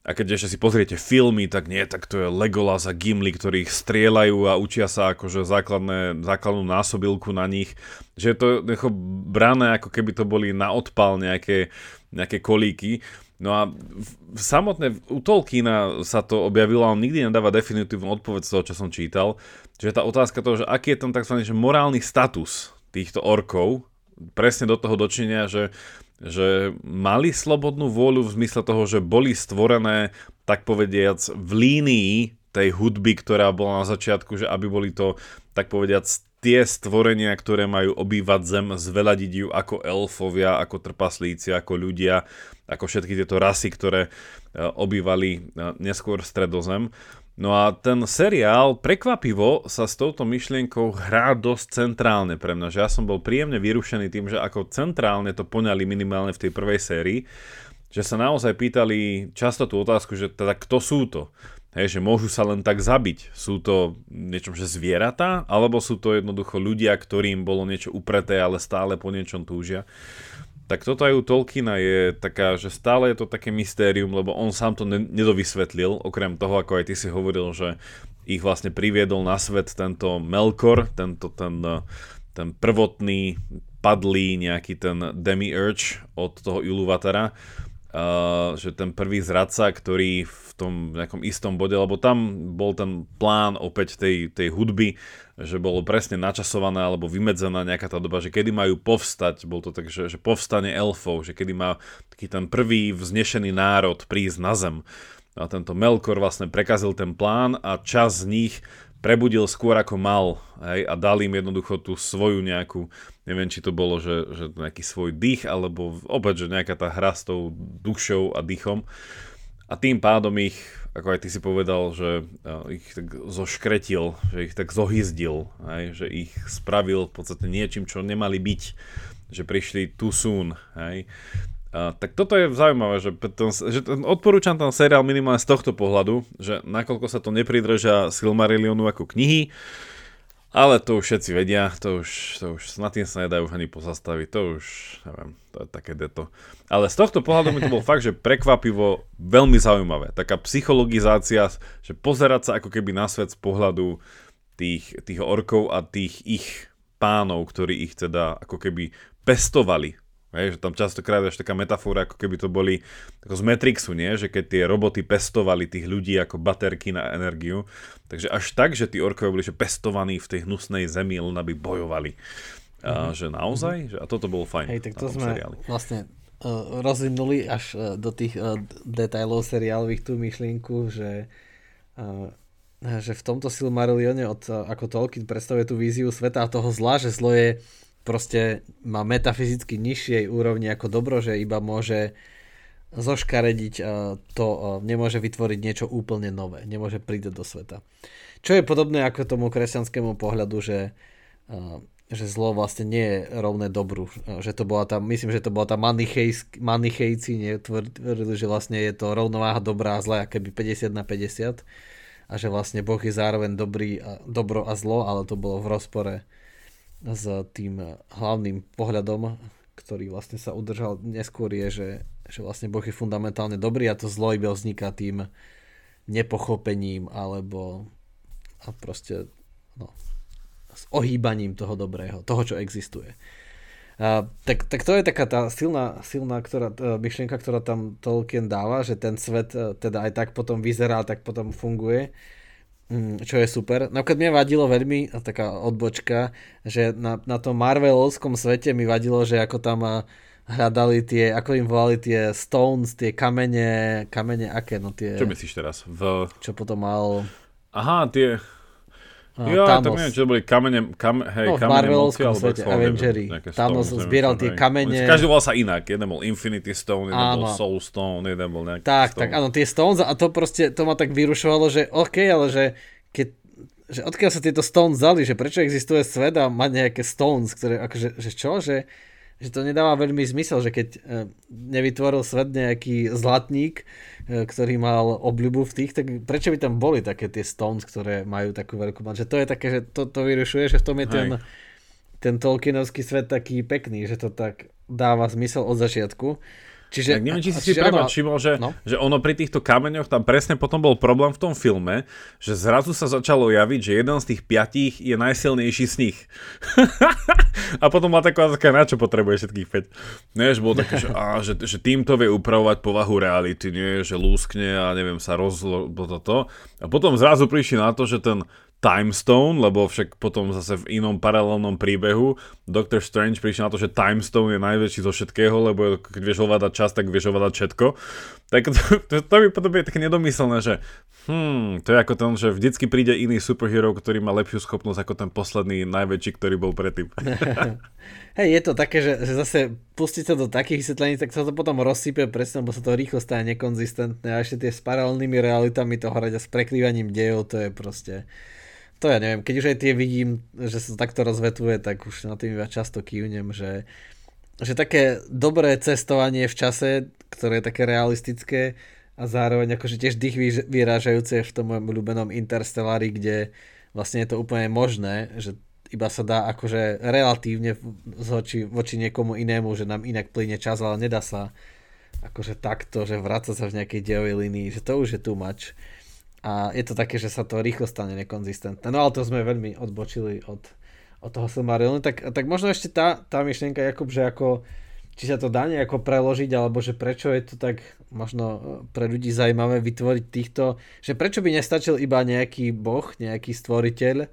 a keď ešte si pozriete filmy, tak nie, tak to je Legolas a Gimli, ktorí ich strieľajú a učia sa akože základné, základnú násobilku na nich. Že je to necho brané, ako keby to boli na odpal nejaké, nejaké kolíky. No a v, samotné u Tolkiena sa to objavilo, on nikdy nedáva definitívnu odpoveď z toho, čo som čítal. Čiže tá otázka toho, že aký je tam tzv. Morálny status týchto orkov, presne do toho dočinia, že že mali slobodnú vôľu v zmysle toho, že boli stvorené, tak povediac, v línii tej hudby, ktorá bola na začiatku, že aby boli to, tak povediac, tie stvorenia, ktoré majú obývať zem, zveladiť ju ako elfovia, ako trpaslíci, ako ľudia, ako všetky tieto rasy, ktoré e, obývali e, neskôr stredozem. No a ten seriál prekvapivo sa s touto myšlienkou hrá dosť centrálne pre mňa, že ja som bol príjemne vyrušený tým, že ako centrálne to poňali minimálne v tej prvej sérii, že sa naozaj pýtali často tú otázku, že teda kto sú to? Hej, že môžu sa len tak zabiť. Sú to niečo, že zvieratá, alebo sú to jednoducho ľudia, ktorým bolo niečo upreté, ale stále po niečom túžia. Tak toto aj u Tolkiena je taká, že stále je to také mystérium, lebo on sám to nedovysvetlil, okrem toho, ako aj ty si hovoril, že ich vlastne priviedol na svet tento Melkor, tento ten, ten prvotný padlý nejaký ten demi-urge od toho Iluvatara, uh, že ten prvý zradca, ktorý v tom nejakom istom bode, lebo tam bol ten plán opäť tej, tej hudby, že bolo presne načasované alebo vymedzená nejaká tá doba, že kedy majú povstať, bol to tak, že, že povstane elfov, že kedy má taký ten prvý vznešený národ prísť na zem. A tento Melkor vlastne prekazil ten plán a čas z nich prebudil skôr ako mal hej, a dal im jednoducho tú svoju nejakú, neviem či to bolo, že, že nejaký svoj dých, alebo opäť, že nejaká tá hra s tou dušou a dýchom. A tým pádom ich ako aj ty si povedal, že ich tak zoškretil, že ich tak zohyzdil, aj, že ich spravil v podstate niečím, čo nemali byť, že prišli too soon. Aj. A, tak toto je zaujímavé, že, ten, že ten, odporúčam ten seriál minimálne z tohto pohľadu, že nakoľko sa to nepridrža Silmarillionu ako knihy, ale to už všetci vedia, to už, to už nad tým sa nedajú ani pozastaviť, to už, neviem, to je také deto. Ale z tohto pohľadu mi to bol fakt, že prekvapivo veľmi zaujímavé. Taká psychologizácia, že pozerať sa ako keby na svet z pohľadu tých, tých orkov a tých ich pánov, ktorí ich teda ako keby pestovali Hej, že tam častokrát je taká metafora, ako keby to boli ako z Matrixu, nie? že keď tie roboty pestovali tých ľudí ako baterky na energiu, takže až tak, že tí orkovia boli že pestovaní v tej hnusnej zemi, len aby bojovali. Mm-hmm. A, mhm. že naozaj? Že, a toto bolo fajn. Hej, tak to sme seriáli. vlastne uh, rozvinuli až uh, do tých uh, detailov seriálových tú myšlienku, že uh, že v tomto Silmarillione od, ako Tolkien predstavuje tú víziu sveta a toho zla, že zlo je proste má metafyzicky nižšej úrovni ako dobro, že iba môže zoškarediť to, nemôže vytvoriť niečo úplne nové, nemôže prísť do sveta. Čo je podobné ako tomu kresťanskému pohľadu, že, že zlo vlastne nie je rovné dobru. Že to bola tá, myslím, že to bola tá manichejci, tvrdili, že vlastne je to rovnováha dobrá a zla, keby 50 na 50 a že vlastne Boh je zároveň dobrý a, dobro a zlo, ale to bolo v rozpore s tým hlavným pohľadom, ktorý vlastne sa udržal neskôr je, že, že vlastne Boh je fundamentálne dobrý a to zlo iba vzniká tým nepochopením alebo a proste no, s ohýbaním toho dobrého, toho, čo existuje. A, tak, tak to je taká tá silná, silná ktorá, myšlienka, ktorá tam Tolkien dáva, že ten svet e, teda aj tak potom vyzerá, tak potom funguje čo je super. Napríklad mne vadilo veľmi, taká odbočka, že na, na tom Marvelovskom svete mi vadilo, že ako tam hľadali tie, ako im volali tie stones, tie kamene, kamene aké, no tie... Čo myslíš teraz? V... Čo potom mal... Aha, tie... Jo, Thanos. to neviem, čo boli kamene, kam, hej, no, v Marvelovskom svete, Avengeri. Thanos zbieral tie kamene. Každý volal sa inak, jeden bol Infinity Stone, jeden áno. bol Soul Stone, jeden bol nejaký Tak, stone. tak, áno, tie Stones a to proste, to ma tak vyrušovalo, že OK, ale že keď že odkiaľ sa tieto Stones vzali, že prečo existuje svet a mať nejaké Stones, ktoré, akože, že čo, že, že to nedáva veľmi zmysel, že keď e, nevytvoril svet nejaký zlatník, e, ktorý mal obľubu v tých, tak prečo by tam boli také tie Stones, ktoré majú takú veľkú moc? Že to je také, že to, to vyrušuje, že v tom je ten, ten Tolkienovský svet taký pekný, že to tak dáva zmysel od začiatku. Čiže, tak neviem, či si si preba všimol, že, no? že ono pri týchto kameňoch, tam presne potom bol problém v tom filme, že zrazu sa začalo javiť, že jeden z tých piatich je najsilnejší z nich. a potom má taková taká, na čo potrebuje všetkých 5. Nie, že bolo také, že, á, že, že týmto vie upravovať povahu reality, nie, že lúskne a neviem, sa rozlo... toto. A potom zrazu prišli na to, že ten Time Stone, lebo však potom zase v inom paralelnom príbehu Doctor Strange prišiel na to, že Time Stone je najväčší zo všetkého, lebo keď vieš ovládať čas, tak vieš ovládať všetko. Tak to, to, to by potom je také nedomyselné, že hmm, to je ako ten, že vždycky príde iný superhero, ktorý má lepšiu schopnosť ako ten posledný najväčší, ktorý bol predtým. Hej, je to také, že, že zase pustiť sa do takých vysvetlení, tak sa to potom rozsype presne, lebo sa to rýchlo stane nekonzistentné a ešte tie s paralelnými realitami toho hrať a s prekrývaním dejov, to je proste to ja neviem, keď už aj tie vidím, že sa takto rozvetuje, tak už na tým iba často kývnem, že, že také dobré cestovanie v čase, ktoré je také realistické a zároveň akože tiež dých vyrážajúce v tom mojom ľúbenom Interstellari, kde vlastne je to úplne možné, že iba sa dá akože relatívne voči, voči niekomu inému, že nám inak plyne čas, ale nedá sa akože takto, že vráca sa v nejakej dejovej línii, že to už je too much a je to také, že sa to rýchlo stane nekonzistentné. No ale to sme veľmi odbočili od, od toho Silmarillionu. Tak, tak možno ešte tá, tá myšlienka, Jakub, že ako, či sa to dá nejako preložiť, alebo že prečo je to tak možno e, pre ľudí zaujímavé vytvoriť týchto, že prečo by nestačil iba nejaký boh, nejaký stvoriteľ,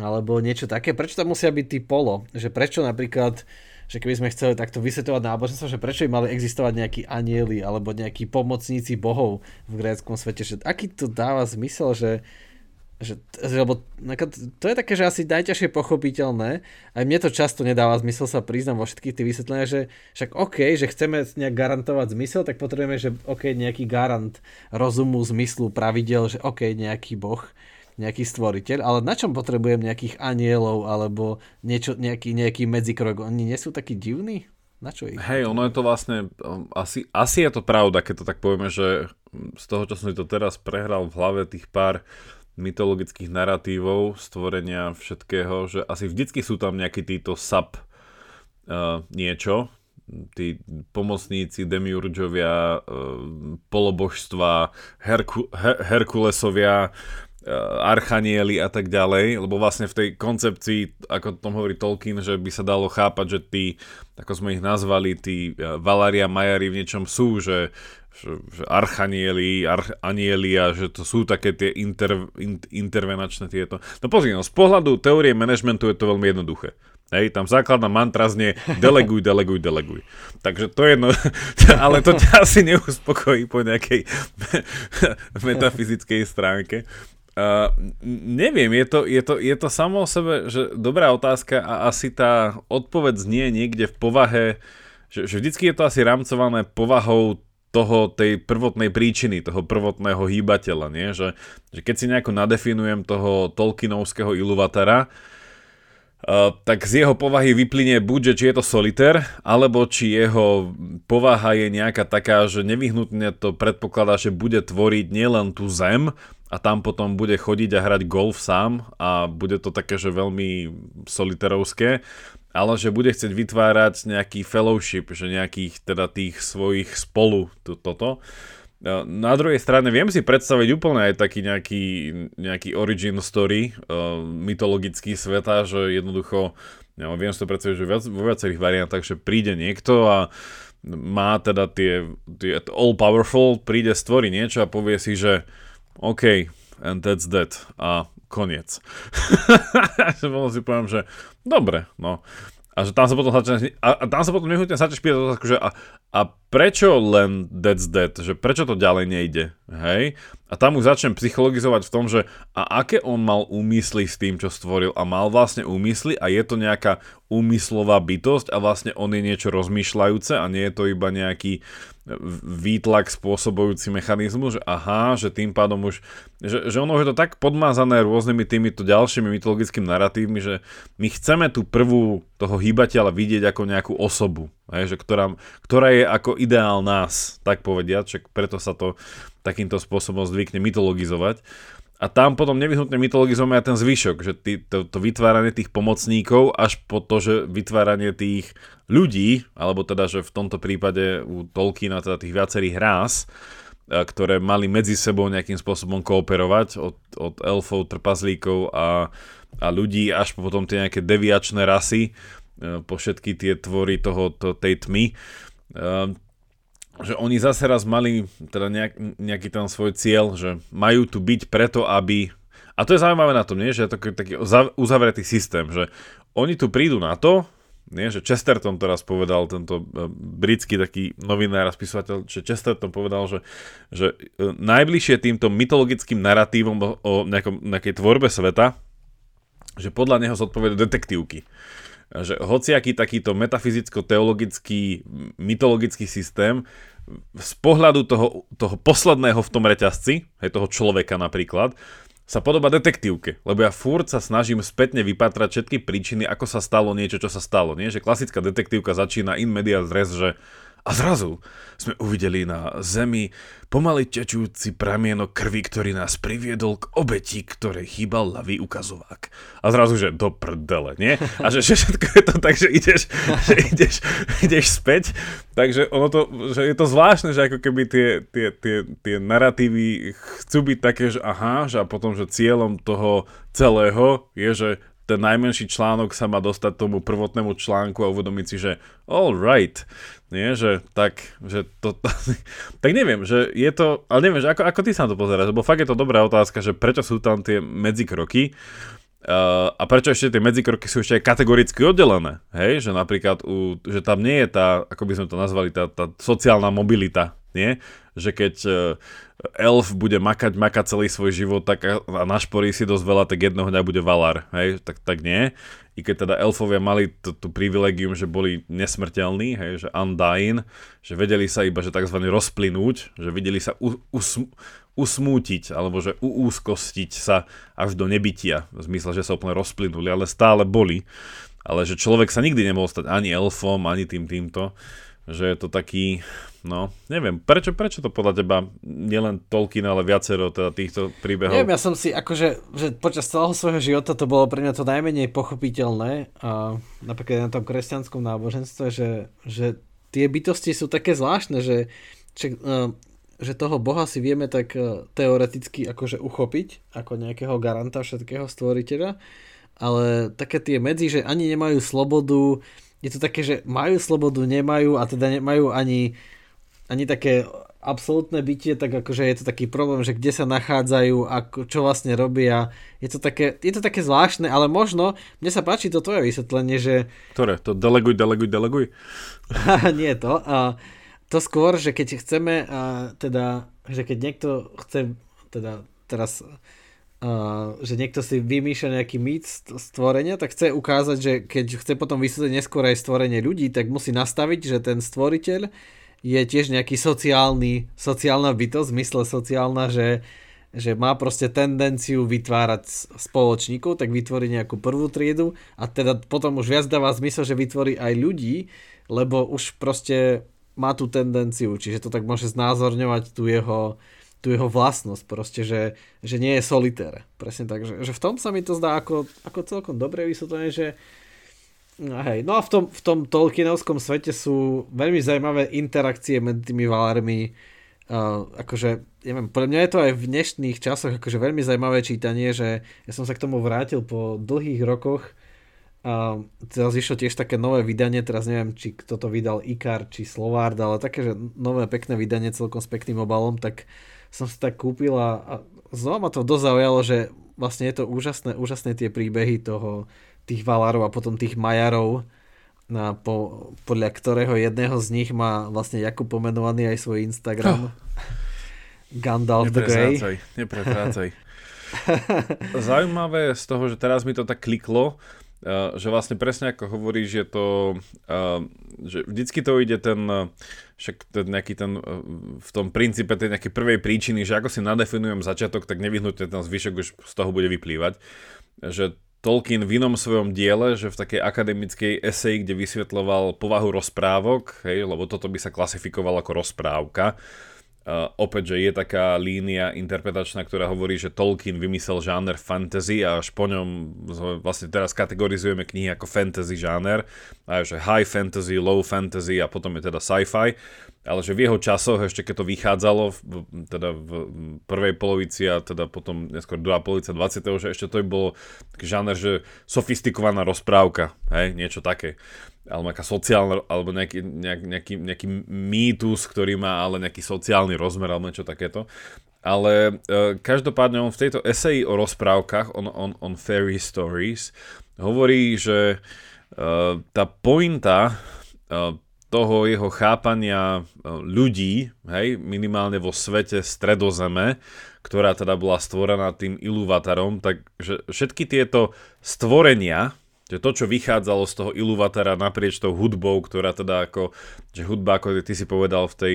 alebo niečo také, prečo tam musia byť tí polo, že prečo napríklad že keby sme chceli takto vysvetovať náboženstvo, že prečo by mali existovať nejakí anieli alebo nejakí pomocníci bohov v gréckom svete, že aký to dáva zmysel, že že, lebo to je také, že asi najťažšie pochopiteľné. Aj mne to často nedáva zmysel sa priznám vo všetkých tých vysvetleniach, že však OK, že chceme nejak garantovať zmysel, tak potrebujeme, že OK, nejaký garant rozumu, zmyslu, pravidel, že OK, nejaký boh nejaký stvoriteľ, ale na čom potrebujem nejakých anielov alebo niečo, nejaký, nejaký medzikrok? Oni nie sú takí divní? Na čo ich? Hej, ono je to vlastne, um, asi, asi je to pravda, keď to tak povieme, že z toho, čo som si to teraz prehral v hlave, tých pár mytologických narratívov, stvorenia všetkého, že asi vždycky sú tam nejakí títo sub uh, niečo, tí pomocníci, demiurgovia, uh, polobožstva, Herku, Her- Herkulesovia, archanieli a tak ďalej, lebo vlastne v tej koncepcii, ako tom hovorí Tolkien, že by sa dalo chápať, že tí, ako sme ich nazvali, tí eh, Valaria Majari v niečom sú, že, že, že archanieli, archanieli a že to sú také tie inter, in, intervenačné tieto. No pozri, no z pohľadu teórie manažmentu je to veľmi jednoduché. Hej, tam základná mantra znie deleguj, deleguj, deleguj. Takže to je jedno, ale to ťa asi neuspokojí po nejakej metafyzickej stránke. Uh, neviem, je to, je, to, je to samo o sebe, že dobrá otázka a asi tá odpoveď znie niekde v povahe, že, že vždycky je to asi rámcované povahou toho, tej prvotnej príčiny, toho prvotného hýbateľa, nie? Že, že keď si nejako nadefinujem toho Tolkienovského Iluvatara, Uh, tak z jeho povahy vyplynie buď, že či je to solitér, alebo či jeho povaha je nejaká taká, že nevyhnutne to predpokladá, že bude tvoriť nielen tú zem, a tam potom bude chodiť a hrať golf sám a bude to také, že veľmi soliterovské, ale že bude chcieť vytvárať nejaký fellowship, že nejakých teda tých svojich spolu to, toto. Na druhej strane viem si predstaviť úplne aj taký nejaký, nejaký origin story uh, mytologický sveta, že jednoducho ja viem si to predstaviť, že viac, vo viacerých variantách, že príde niekto a má teda tie, tie all powerful, príde, stvorí niečo a povie si, že OK, and that's that. A koniec. že potom si poviem, že dobre, no. A že tam sa potom začne, a, a tam sa potom nechutne začneš pýtať otázku, že a, a prečo len that's dead, že prečo to ďalej nejde, hej? A tam už začnem psychologizovať v tom, že a aké on mal úmysly s tým, čo stvoril a mal vlastne úmysly a je to nejaká úmyslová bytosť a vlastne on je niečo rozmýšľajúce a nie je to iba nejaký výtlak spôsobujúci mechanizmus, že aha, že tým pádom už, že, že ono je to tak podmázané rôznymi týmito ďalšími mytologickými narratívmi, že my chceme tú prvú toho hýbateľa vidieť ako nejakú osobu, hej, že ktorá, ktorá je ako ideál nás, tak povediať, že preto sa to takýmto spôsobom zvykne mytologizovať. A tam potom nevyhnutne mytologizujeme aj ten zvyšok, že tý, to, to vytváranie tých pomocníkov až po to, že vytváranie tých ľudí, alebo teda, že v tomto prípade u Tolkiena teda tých viacerých rás, ktoré mali medzi sebou nejakým spôsobom kooperovať od, od elfov, trpazlíkov a, a ľudí až po potom tie nejaké deviačné rasy, e, po všetky tie tvory toho, to, tej tmy že oni zase raz mali teda nejak, nejaký ten svoj cieľ, že majú tu byť preto, aby... A to je zaujímavé na tom, nie? že je to taký uzavretý systém, že oni tu prídu na to, nie? že Chesterton teraz povedal, tento e, britský taký novinár a spisovateľ, že Chesterton povedal, že, že e, najbližšie týmto mytologickým narratívom o, nejakom, nejakej tvorbe sveta, že podľa neho zodpovedajú detektívky že hociaký takýto metafyzicko-teologický, mytologický systém z pohľadu toho, toho posledného v tom reťazci, aj toho človeka napríklad, sa podoba detektívke, lebo ja furt sa snažím spätne vypatrať všetky príčiny, ako sa stalo niečo, čo sa stalo. Nie? Že klasická detektívka začína in media res, že a zrazu sme uvideli na zemi pomaly tečúci pramienok krvi, ktorý nás priviedol k obeti, ktorej chýbal ľavý ukazovák. A zrazu, že do prdele, nie? A že, že všetko je to tak, že ideš, že ideš, ideš späť. Takže ono to, že je to zvláštne, že ako keby tie, tie, tie, tie narratívy chcú byť také, že aha, že a potom, že cieľom toho celého je, že ten najmenší článok sa má dostať tomu prvotnému článku a uvedomiť si, že all right, nie, že tak, že to, tak neviem, že je to, ale neviem, že ako, ako ty sa na to pozeráš, lebo fakt je to dobrá otázka, že prečo sú tam tie medzikroky uh, a prečo ešte tie medzikroky sú ešte aj kategoricky oddelené, hej, že napríklad, u, že tam nie je tá, ako by sme to nazvali, tá, tá sociálna mobilita, nie, že keď uh, elf bude makať, makať celý svoj život tak a, našporí si dosť veľa, tak jedného dňa bude valar, hej, tak, tak nie. I keď teda elfovia mali tú privilegium, že boli nesmrteľní, hej, že undying, že vedeli sa iba, že tzv. rozplynúť, že videli sa u, us, usmútiť, alebo že uúzkostiť sa až do nebytia, v zmysle, že sa úplne rozplynuli, ale stále boli. Ale že človek sa nikdy nemohol stať ani elfom, ani tým týmto že je to taký, no, neviem, prečo, prečo to podľa teba nielen Tolkien, ale viacero teda týchto príbehov? Neviem, ja som si akože, že počas celého svojho života to bolo pre mňa to najmenej pochopiteľné a napríklad na tom kresťanskom náboženstve, že, že tie bytosti sú také zvláštne, že, že, že toho Boha si vieme tak e, teoreticky akože uchopiť ako nejakého garanta všetkého stvoriteľa, ale také tie medzi, že ani nemajú slobodu, je to také, že majú slobodu, nemajú a teda nemajú ani, ani také absolútne bytie, tak akože je to taký problém, že kde sa nachádzajú a čo vlastne robia. Je to také, je to také zvláštne, ale možno, mne sa páči to tvoje vysvetlenie, že... Ktoré? To deleguj, deleguj, deleguj? Nie to. A to skôr, že keď chceme, a teda, že keď niekto chce teda teraz Uh, že niekto si vymýšľa nejaký mýt stvorenia, tak chce ukázať, že keď chce potom vysvetliť neskôr aj stvorenie ľudí, tak musí nastaviť, že ten stvoriteľ je tiež nejaký sociálny, sociálna bytosť, v zmysle sociálna, že, že má proste tendenciu vytvárať spoločníkov, tak vytvorí nejakú prvú triedu a teda potom už viac dáva zmysel, že vytvorí aj ľudí, lebo už proste má tú tendenciu, čiže to tak môže znázorňovať tú jeho tú jeho vlastnosť proste, že, že nie je solitér. Presne tak, že, že v tom sa mi to zdá ako, ako celkom dobre vysvetlené, že no, hej, no a v tom, v tom Tolkienovskom svete sú veľmi zaujímavé interakcie medzi tými valármi, uh, akože, neviem, pre mňa je to aj v dnešných časoch akože veľmi zaujímavé čítanie, že ja som sa k tomu vrátil po dlhých rokoch, a teraz išlo tiež také nové vydanie, teraz neviem, či kto to vydal, Ikar či Slovard, ale také, že nové pekné vydanie celkom s pekným obalom, tak som si tak kúpil a, a znova ma to dosť zaujalo, že vlastne je to úžasné, úžasné tie príbehy toho, tých Valárov a potom tých Majarov na, po, podľa ktorého jedného z nich má vlastne Jakub pomenovaný aj svoj Instagram. Oh. Gandalf the Grey. Nepretrácaj, Zaujímavé z toho, že teraz mi to tak kliklo, uh, že vlastne presne ako hovoríš, že to, uh, že vždycky to ide ten, uh, však ten nejaký ten, v tom princípe tej nejakej prvej príčiny, že ako si nadefinujem začiatok, tak nevyhnutne ten zvyšok už z toho bude vyplývať. Že Tolkien v inom svojom diele, že v takej akademickej eseji, kde vysvetloval povahu rozprávok, hej, lebo toto by sa klasifikovalo ako rozprávka, Uh, opäť, že je taká línia interpretačná, ktorá hovorí, že Tolkien vymyslel žáner fantasy a až po ňom vlastne teraz kategorizujeme knihy ako fantasy žáner, a že high fantasy, low fantasy a potom je teda sci-fi ale že v jeho časoch, ešte keď to vychádzalo, v, teda v prvej polovici a teda potom neskôr druhá polovica 20. že ešte to by bolo žáner, že sofistikovaná rozprávka, hej, niečo také. Alebo nejaká sociálna, alebo nejaký, nejak, nejaký, nejaký mýtus, ktorý má ale nejaký sociálny rozmer, alebo niečo takéto. Ale e, každopádne on v tejto eseji o rozprávkach, on, on, on fairy stories, hovorí, že e, tá pointa e, toho jeho chápania e, ľudí, hej, minimálne vo svete stredozeme, ktorá teda bola stvorená tým Ilúvatarom, takže všetky tieto stvorenia, že to, čo vychádzalo z toho Ilúvatara naprieč tou hudbou, ktorá teda ako, že hudba, ako ty si povedal v tej,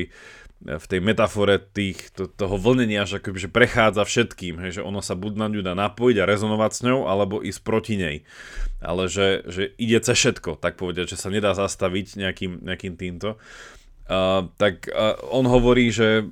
v tej metafore tých, to, toho vlnenia, že, akoby, že prechádza všetkým, hej, že ono sa buď na ňu dá napojiť a rezonovať s ňou, alebo ísť proti nej. Ale že, že ide cez všetko, tak povedať, že sa nedá zastaviť nejakým, nejakým týmto. Uh, tak uh, on hovorí, že,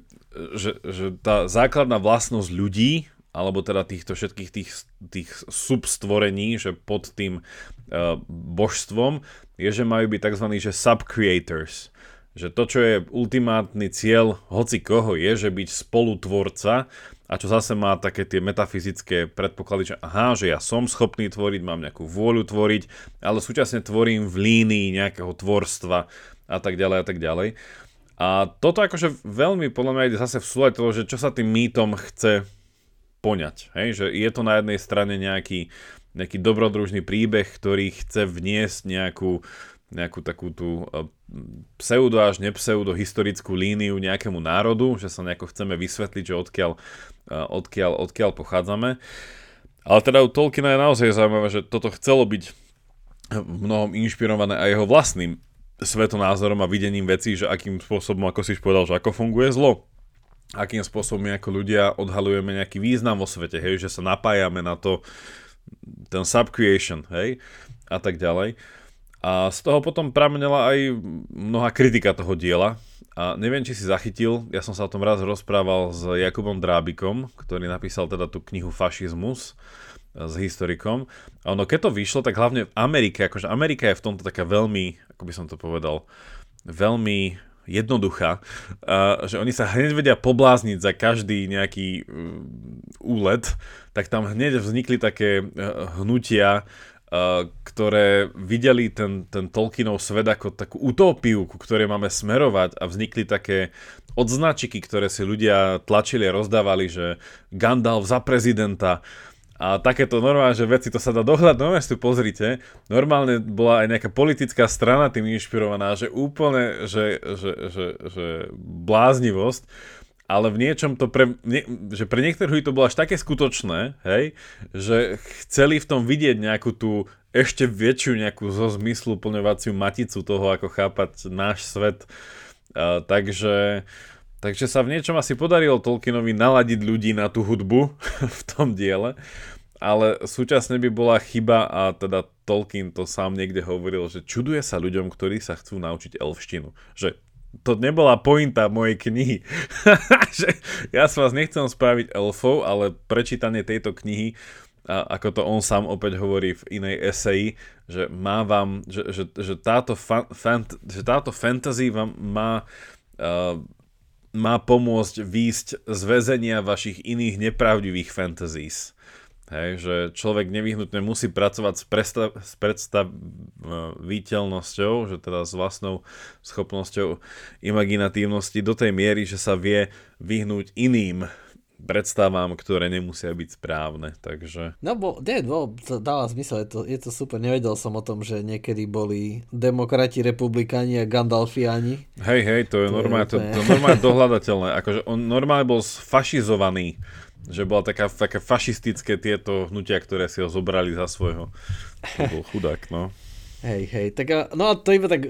že, že tá základná vlastnosť ľudí, alebo teda týchto všetkých tých, tých substvorení, že pod tým uh, božstvom, je, že majú byť tzv. že subcreators že to, čo je ultimátny cieľ hoci koho je, že byť spolutvorca a čo zase má také tie metafyzické predpoklady, že aha, že ja som schopný tvoriť, mám nejakú vôľu tvoriť, ale súčasne tvorím v línii nejakého tvorstva a tak ďalej a tak ďalej. A toto akože veľmi podľa mňa ide zase v súlade toho, že čo sa tým mýtom chce poňať. Hej? Že je to na jednej strane nejaký, nejaký dobrodružný príbeh, ktorý chce vniesť nejakú nejakú takú tú e, pseudo až nepseudo historickú líniu nejakému národu, že sa nejako chceme vysvetliť, že odkiaľ, e, odkiaľ, odkiaľ pochádzame. Ale teda u Tolkiena je naozaj zaujímavé, že toto chcelo byť v mnohom inšpirované aj jeho vlastným svetonázorom a videním vecí, že akým spôsobom, ako si povedal, že ako funguje zlo, akým spôsobom my ako ľudia odhalujeme nejaký význam vo svete, hej, že sa napájame na to, ten subcreation, hej, a tak ďalej. A z toho potom pramenela aj mnoha kritika toho diela. A neviem, či si zachytil, ja som sa o tom raz rozprával s Jakubom Drábikom, ktorý napísal teda tú knihu Fašizmus e, s historikom. A ono, keď to vyšlo, tak hlavne v Amerike, akože Amerika je v tomto taká veľmi, ako by som to povedal, veľmi jednoduchá, že oni sa hneď vedia poblázniť za každý nejaký uh, úlet, tak tam hneď vznikli také uh, hnutia, ktoré videli ten, ten Tolkienov svet ako takú utópiu, ku ktorej máme smerovať a vznikli také odznačiky, ktoré si ľudia tlačili a rozdávali, že Gandalf za prezidenta a takéto normálne, že veci, to sa dá dohľad, no si tu pozrite, normálne bola aj nejaká politická strana tým inšpirovaná, že úplne, že, že, že, že bláznivosť. Ale v niečom to pre, nie, že pre niektorých to bolo až také skutočné, hej, že chceli v tom vidieť nejakú tú ešte väčšiu nejakú zo zmyslu plňovaciu maticu toho, ako chápať náš svet. Uh, takže, takže sa v niečom asi podarilo Tolkienovi naladiť ľudí na tú hudbu v tom diele, ale súčasne by bola chyba a teda Tolkien to sám niekde hovoril, že čuduje sa ľuďom, ktorí sa chcú naučiť elftinu. Že to nebola pointa mojej knihy. ja sa vás nechcem spraviť elfov, ale prečítanie tejto knihy, a ako to on sám opäť hovorí v inej eseji, že má vám, že, že, že, táto, fan, fant, že táto fantasy vám má, uh, má pomôcť výjsť z väzenia vašich iných nepravdivých fantasies. Hej, že človek nevyhnutne musí pracovať s, predstav, s predstaviteľnosťou, že teda s vlastnou schopnosťou imaginatívnosti do tej miery, že sa vie vyhnúť iným predstavám, ktoré nemusia byť správne, takže... No, bo, nie, bo, to dáva zmysel, je to, je to super, nevedel som o tom, že niekedy boli demokrati, republikáni a Gandalfiani. Hej, hej, to je, to normálne, je to, to normálne dohľadateľné, akože on normálne bol sfašizovaný, že bola taká, také fašistické tieto hnutia, ktoré si ho zobrali za svojho. To bol chudák, no. Hej, hej, tak no a to iba tak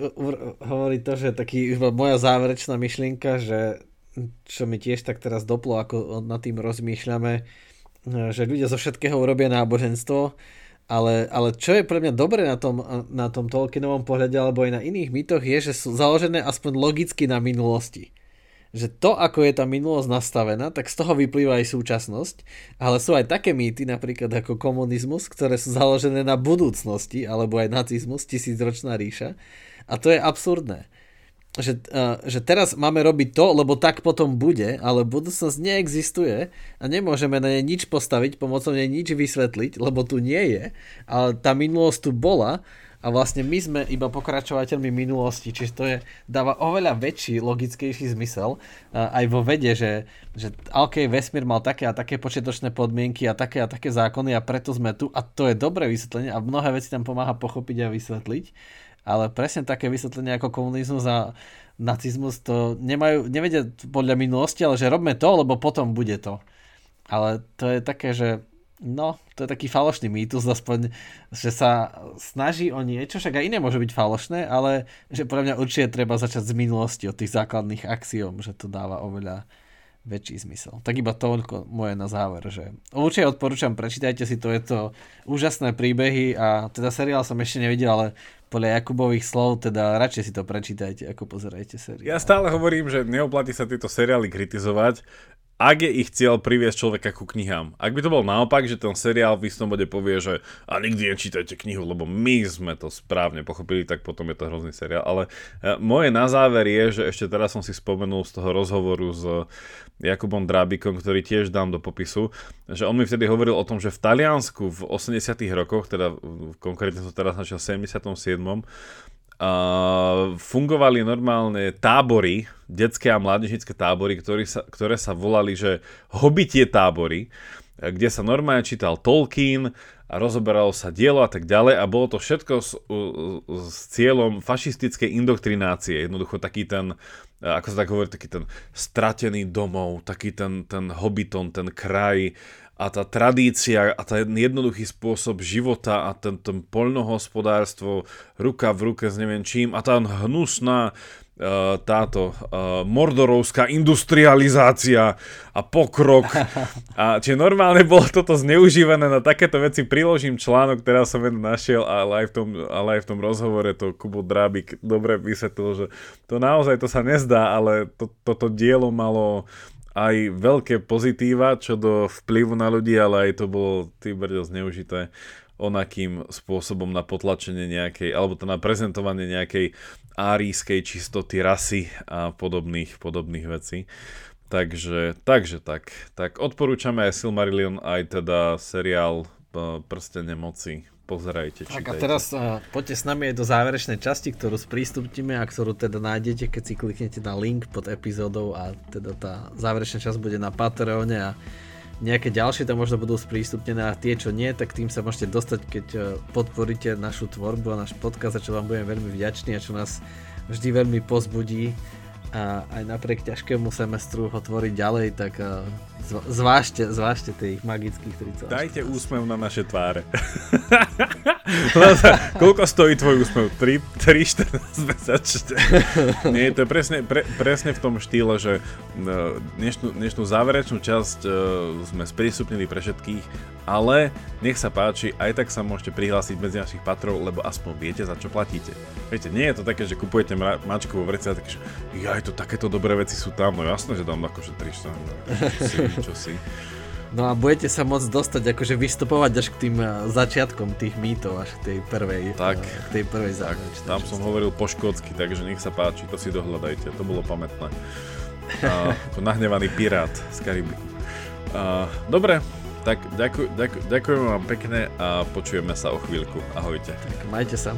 hovorí to, že taký moja záverečná myšlienka, že čo mi tiež tak teraz doplo, ako nad tým rozmýšľame, e, že ľudia zo všetkého urobia náboženstvo, ale, ale čo je pre mňa dobre na tom, na tom Tolkienovom pohľade alebo aj na iných mýtoch je, že sú založené aspoň logicky na minulosti. Že to, ako je tá minulosť nastavená, tak z toho vyplýva aj súčasnosť, ale sú aj také mýty, napríklad ako komunizmus, ktoré sú založené na budúcnosti, alebo aj nacizmus, tisícročná ríša. A to je absurdné že, uh, že teraz máme robiť to, lebo tak potom bude, ale budúcnosť neexistuje a nemôžeme na nej nič postaviť, pomocou nej nič vysvetliť, lebo tu nie je, ale tá minulosť tu bola a vlastne my sme iba pokračovateľmi minulosti, čiže to je, dáva oveľa väčší, logickejší zmysel uh, aj vo vede, že, že OK, vesmír mal také a také počiatočné podmienky a také a také zákony a preto sme tu a to je dobré vysvetlenie a mnohé veci tam pomáha pochopiť a vysvetliť ale presne také vysvetlenie ako komunizmus a nacizmus to nemajú, nevedia podľa minulosti, ale že robme to, lebo potom bude to. Ale to je také, že no, to je taký falošný mýtus, aspoň, že sa snaží o niečo, však aj iné môže byť falošné, ale že podľa mňa určite treba začať z minulosti, od tých základných axiom, že to dáva oveľa väčší zmysel. Tak iba toľko moje na záver, že určite odporúčam, prečítajte si to, je to úžasné príbehy a teda seriál som ešte nevidel, ale podľa Jakubových slov, teda radšej si to prečítajte, ako pozerajte seriál. Ja stále hovorím, že neoplatí sa tieto seriály kritizovať, ak je ich cieľ priviesť človeka ku knihám. Ak by to bol naopak, že ten seriál v istom bode povie, že a nikdy nečítajte knihu, lebo my sme to správne pochopili, tak potom je to hrozný seriál. Ale e, moje na záver je, že ešte teraz som si spomenul z toho rozhovoru s Jakubom Drábikom, ktorý tiež dám do popisu, že on mi vtedy hovoril o tom, že v Taliansku v 80 rokoch, teda konkrétne som teraz našiel 77 Uh, fungovali normálne tábory, detské a mládežnické tábory, ktoré sa, ktoré sa volali, že hobitie tábory, kde sa normálne čítal Tolkien a rozoberalo sa dielo a tak ďalej a bolo to všetko s, s cieľom fašistickej indoktrinácie. Jednoducho taký ten, ako sa tak hovorí, taký ten stratený domov, taký ten, ten hobbiton, ten kraj a tá tradícia a ten jednoduchý spôsob života a ten, ten poľnohospodárstvo ruka v ruke s neviem čím a tá hnusná uh, táto uh, mordorovská industrializácia a pokrok. A či normálne bolo toto zneužívané na takéto veci, priložím článok, teraz som jeden našiel, ale aj v tom, ale aj v tom rozhovore to Kubo Drábik dobre vysvetlil, že to naozaj to sa nezdá, ale to, toto dielo malo aj veľké pozitíva čo do vplyvu na ľudí, ale aj to bolo tým zneužité onakým spôsobom na potlačenie nejakej, alebo to na prezentovanie nejakej árijskej čistoty rasy a podobných, podobných vecí. Takže, takže tak. Tak odporúčame aj Silmarillion, aj teda seriál e, Prstene moci pozerajte, čítajte. Tak a teraz uh, poďte s nami aj do záverečnej časti, ktorú sprístupníme a ktorú teda nájdete, keď si kliknete na link pod epizódou a teda tá záverečná časť bude na Patreone a nejaké ďalšie tam možno budú sprístupnené a tie, čo nie, tak tým sa môžete dostať, keď uh, podporíte našu tvorbu a náš podcast, a čo vám budeme veľmi vďační a čo nás vždy veľmi pozbudí a aj napriek ťažkému semestru ho tvoriť ďalej, tak uh, zvážte, zvážte tých magických 30. Dajte úsmev na naše tváre. Koľko stojí tvoj úsmev? 3, 3 14 mesačne. Nie, to je presne, pre, presne v tom štýle, že no, dnešnú, dnešnú záverečnú časť uh, sme sprístupnili pre všetkých, ale nech sa páči, aj tak sa môžete prihlásiť medzi našich patrov, lebo aspoň viete, za čo platíte. Viete, nie je to také, že kupujete mačku vo vreci a také, že ja, to takéto dobré veci sú tam, no jasné, že dám akože 3 čo si. No a budete sa môcť dostať, akože vystupovať až k tým eh, začiatkom tých mýtov, až k tej prvej, tak, eh, k tej prvej tak, Tam som hovoril po škótsky, takže nech sa páči, to si dohľadajte, to bolo pamätné. A, ako nahnevaný pirát z Karibiku. A, dobre, tak ďakuj, ďakuj, ďakujem vám pekne a počujeme sa o chvíľku. Ahojte. Tak majte sa.